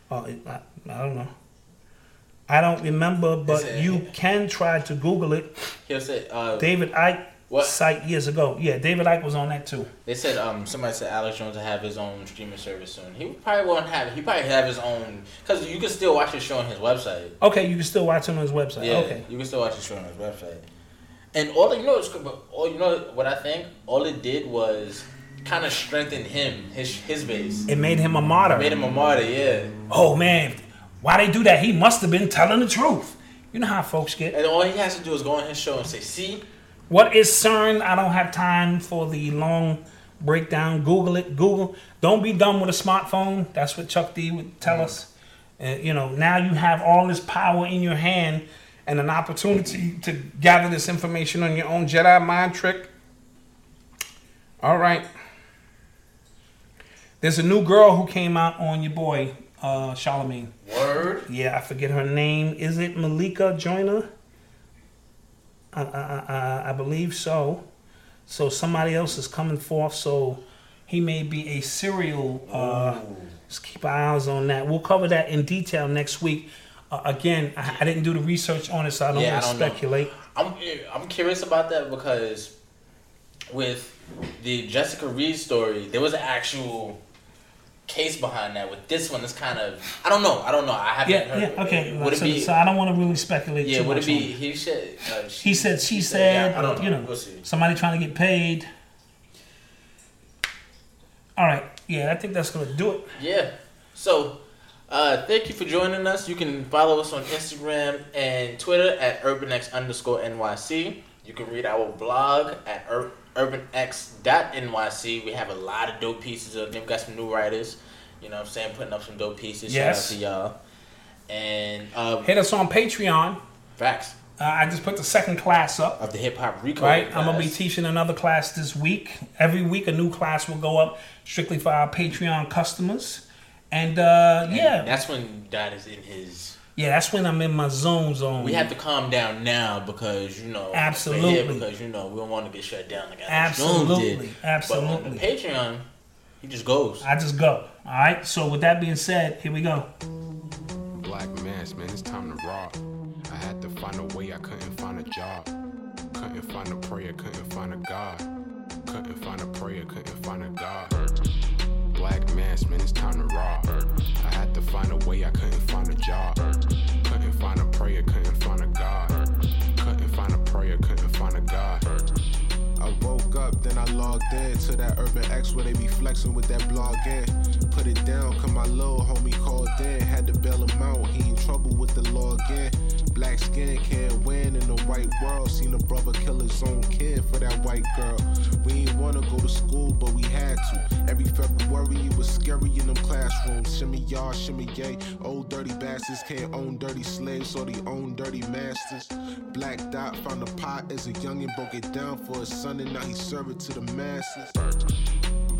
Oh, it- I, I don't know. I don't remember, but it- you can try to Google it. He'll say. Uh, David Icke What? site years ago. Yeah, David Icke was on that too. They said um somebody said Alex Jones will have his own streaming service soon. He probably won't have. It. He probably have his own because you can still watch his show on his website. Okay, you can still watch it on his website. Yeah, Okay. you can still watch his show on his website. And all you know all you know what I think. All it did was kind of strengthen him, his his base, It made him a martyr. made him a martyr. Yeah, oh man, why they do that? He must have been telling the truth. You know how folks get. and all he has to do is go on his show and say, "See, What is CERN? I don't have time for the long breakdown. Google it. Google. Don't be dumb with a smartphone. That's what Chuck D would tell us. Uh, you know, now you have all this power in your hand and an opportunity to gather this information on your own Jedi mind trick. All right. There's a new girl who came out on your boy, uh, Charlemagne. word." Yeah, I forget her name. Is it Malika Joyner? I, I, I, I believe so. So somebody else is coming forth. So he may be a serial. Uh, just keep our eyes on that. We'll cover that in detail next week. Uh, again, I, I didn't do the research on it, so I don't Yeah, want to don't know. speculate. I'm I'm curious about that because with the Jessica Reid story, there was an actual case behind that. With this one, it's kind of I don't know. I don't know. I haven't Yeah, heard. yeah, okay. Would it so, be? so I don't want to really speculate. yeah. too Would much it be? He said. Uh, He said, she said, Yeah, I don't know. you know, We'll somebody trying to get paid. All right, yeah, I think that's gonna do it. Yeah. So, uh, thank you for joining us. You can follow us on Instagram and Twitter at urbanx underscore NYC. You can read our blog at ur- urbanx.nyc. We have a lot of dope pieces of We've got some new writers. You know what I'm saying? Putting up some dope pieces. Yes. Shout out to y'all. And uh, Hit us on Patreon. facts Uh, I just put the second class up. of the hip hop recode. Right, I'm gonna be teaching another class this week. Every week, a new class will go up strictly for our Patreon customers. And uh, And yeah, That's when Dot is in his. Yeah, that's when I'm in my zone zone. We have to calm down now because you know Absolutely. we're because you know we don't want to get shut down like Alex Jones Absolutely. did. Absolutely. But on the Patreon, he just goes. I just go. All right. So with that being said, here we go. Black mass, man, it's time to rock. I had to find a way, I couldn't find a job. Couldn't find a prayer, couldn't find a God. Couldn't find a prayer, couldn't find a God. Black mass, man, it's time to rock. I had to find a way, I couldn't find a job. Couldn't find a prayer, couldn't find a God. Couldn't find a prayer, couldn't find a God. I woke up, then I logged in to that Urban X where they be flexing with that blog in. Put it down, cause my little homie called in. Had to bail him out, he trouble with the law again. Black skin can't win in the white world. Seen a brother kill his own kid for that white girl. We ain't wanna go to school, but we had to. Every February it was scary in them classrooms. Shimmy y'all, shimmy yay. Old dirty bastards can't own dirty slaves, so they own dirty masters. Black Dot found a pot as a youngin', broke it down for his son, and now he serve it to the masses.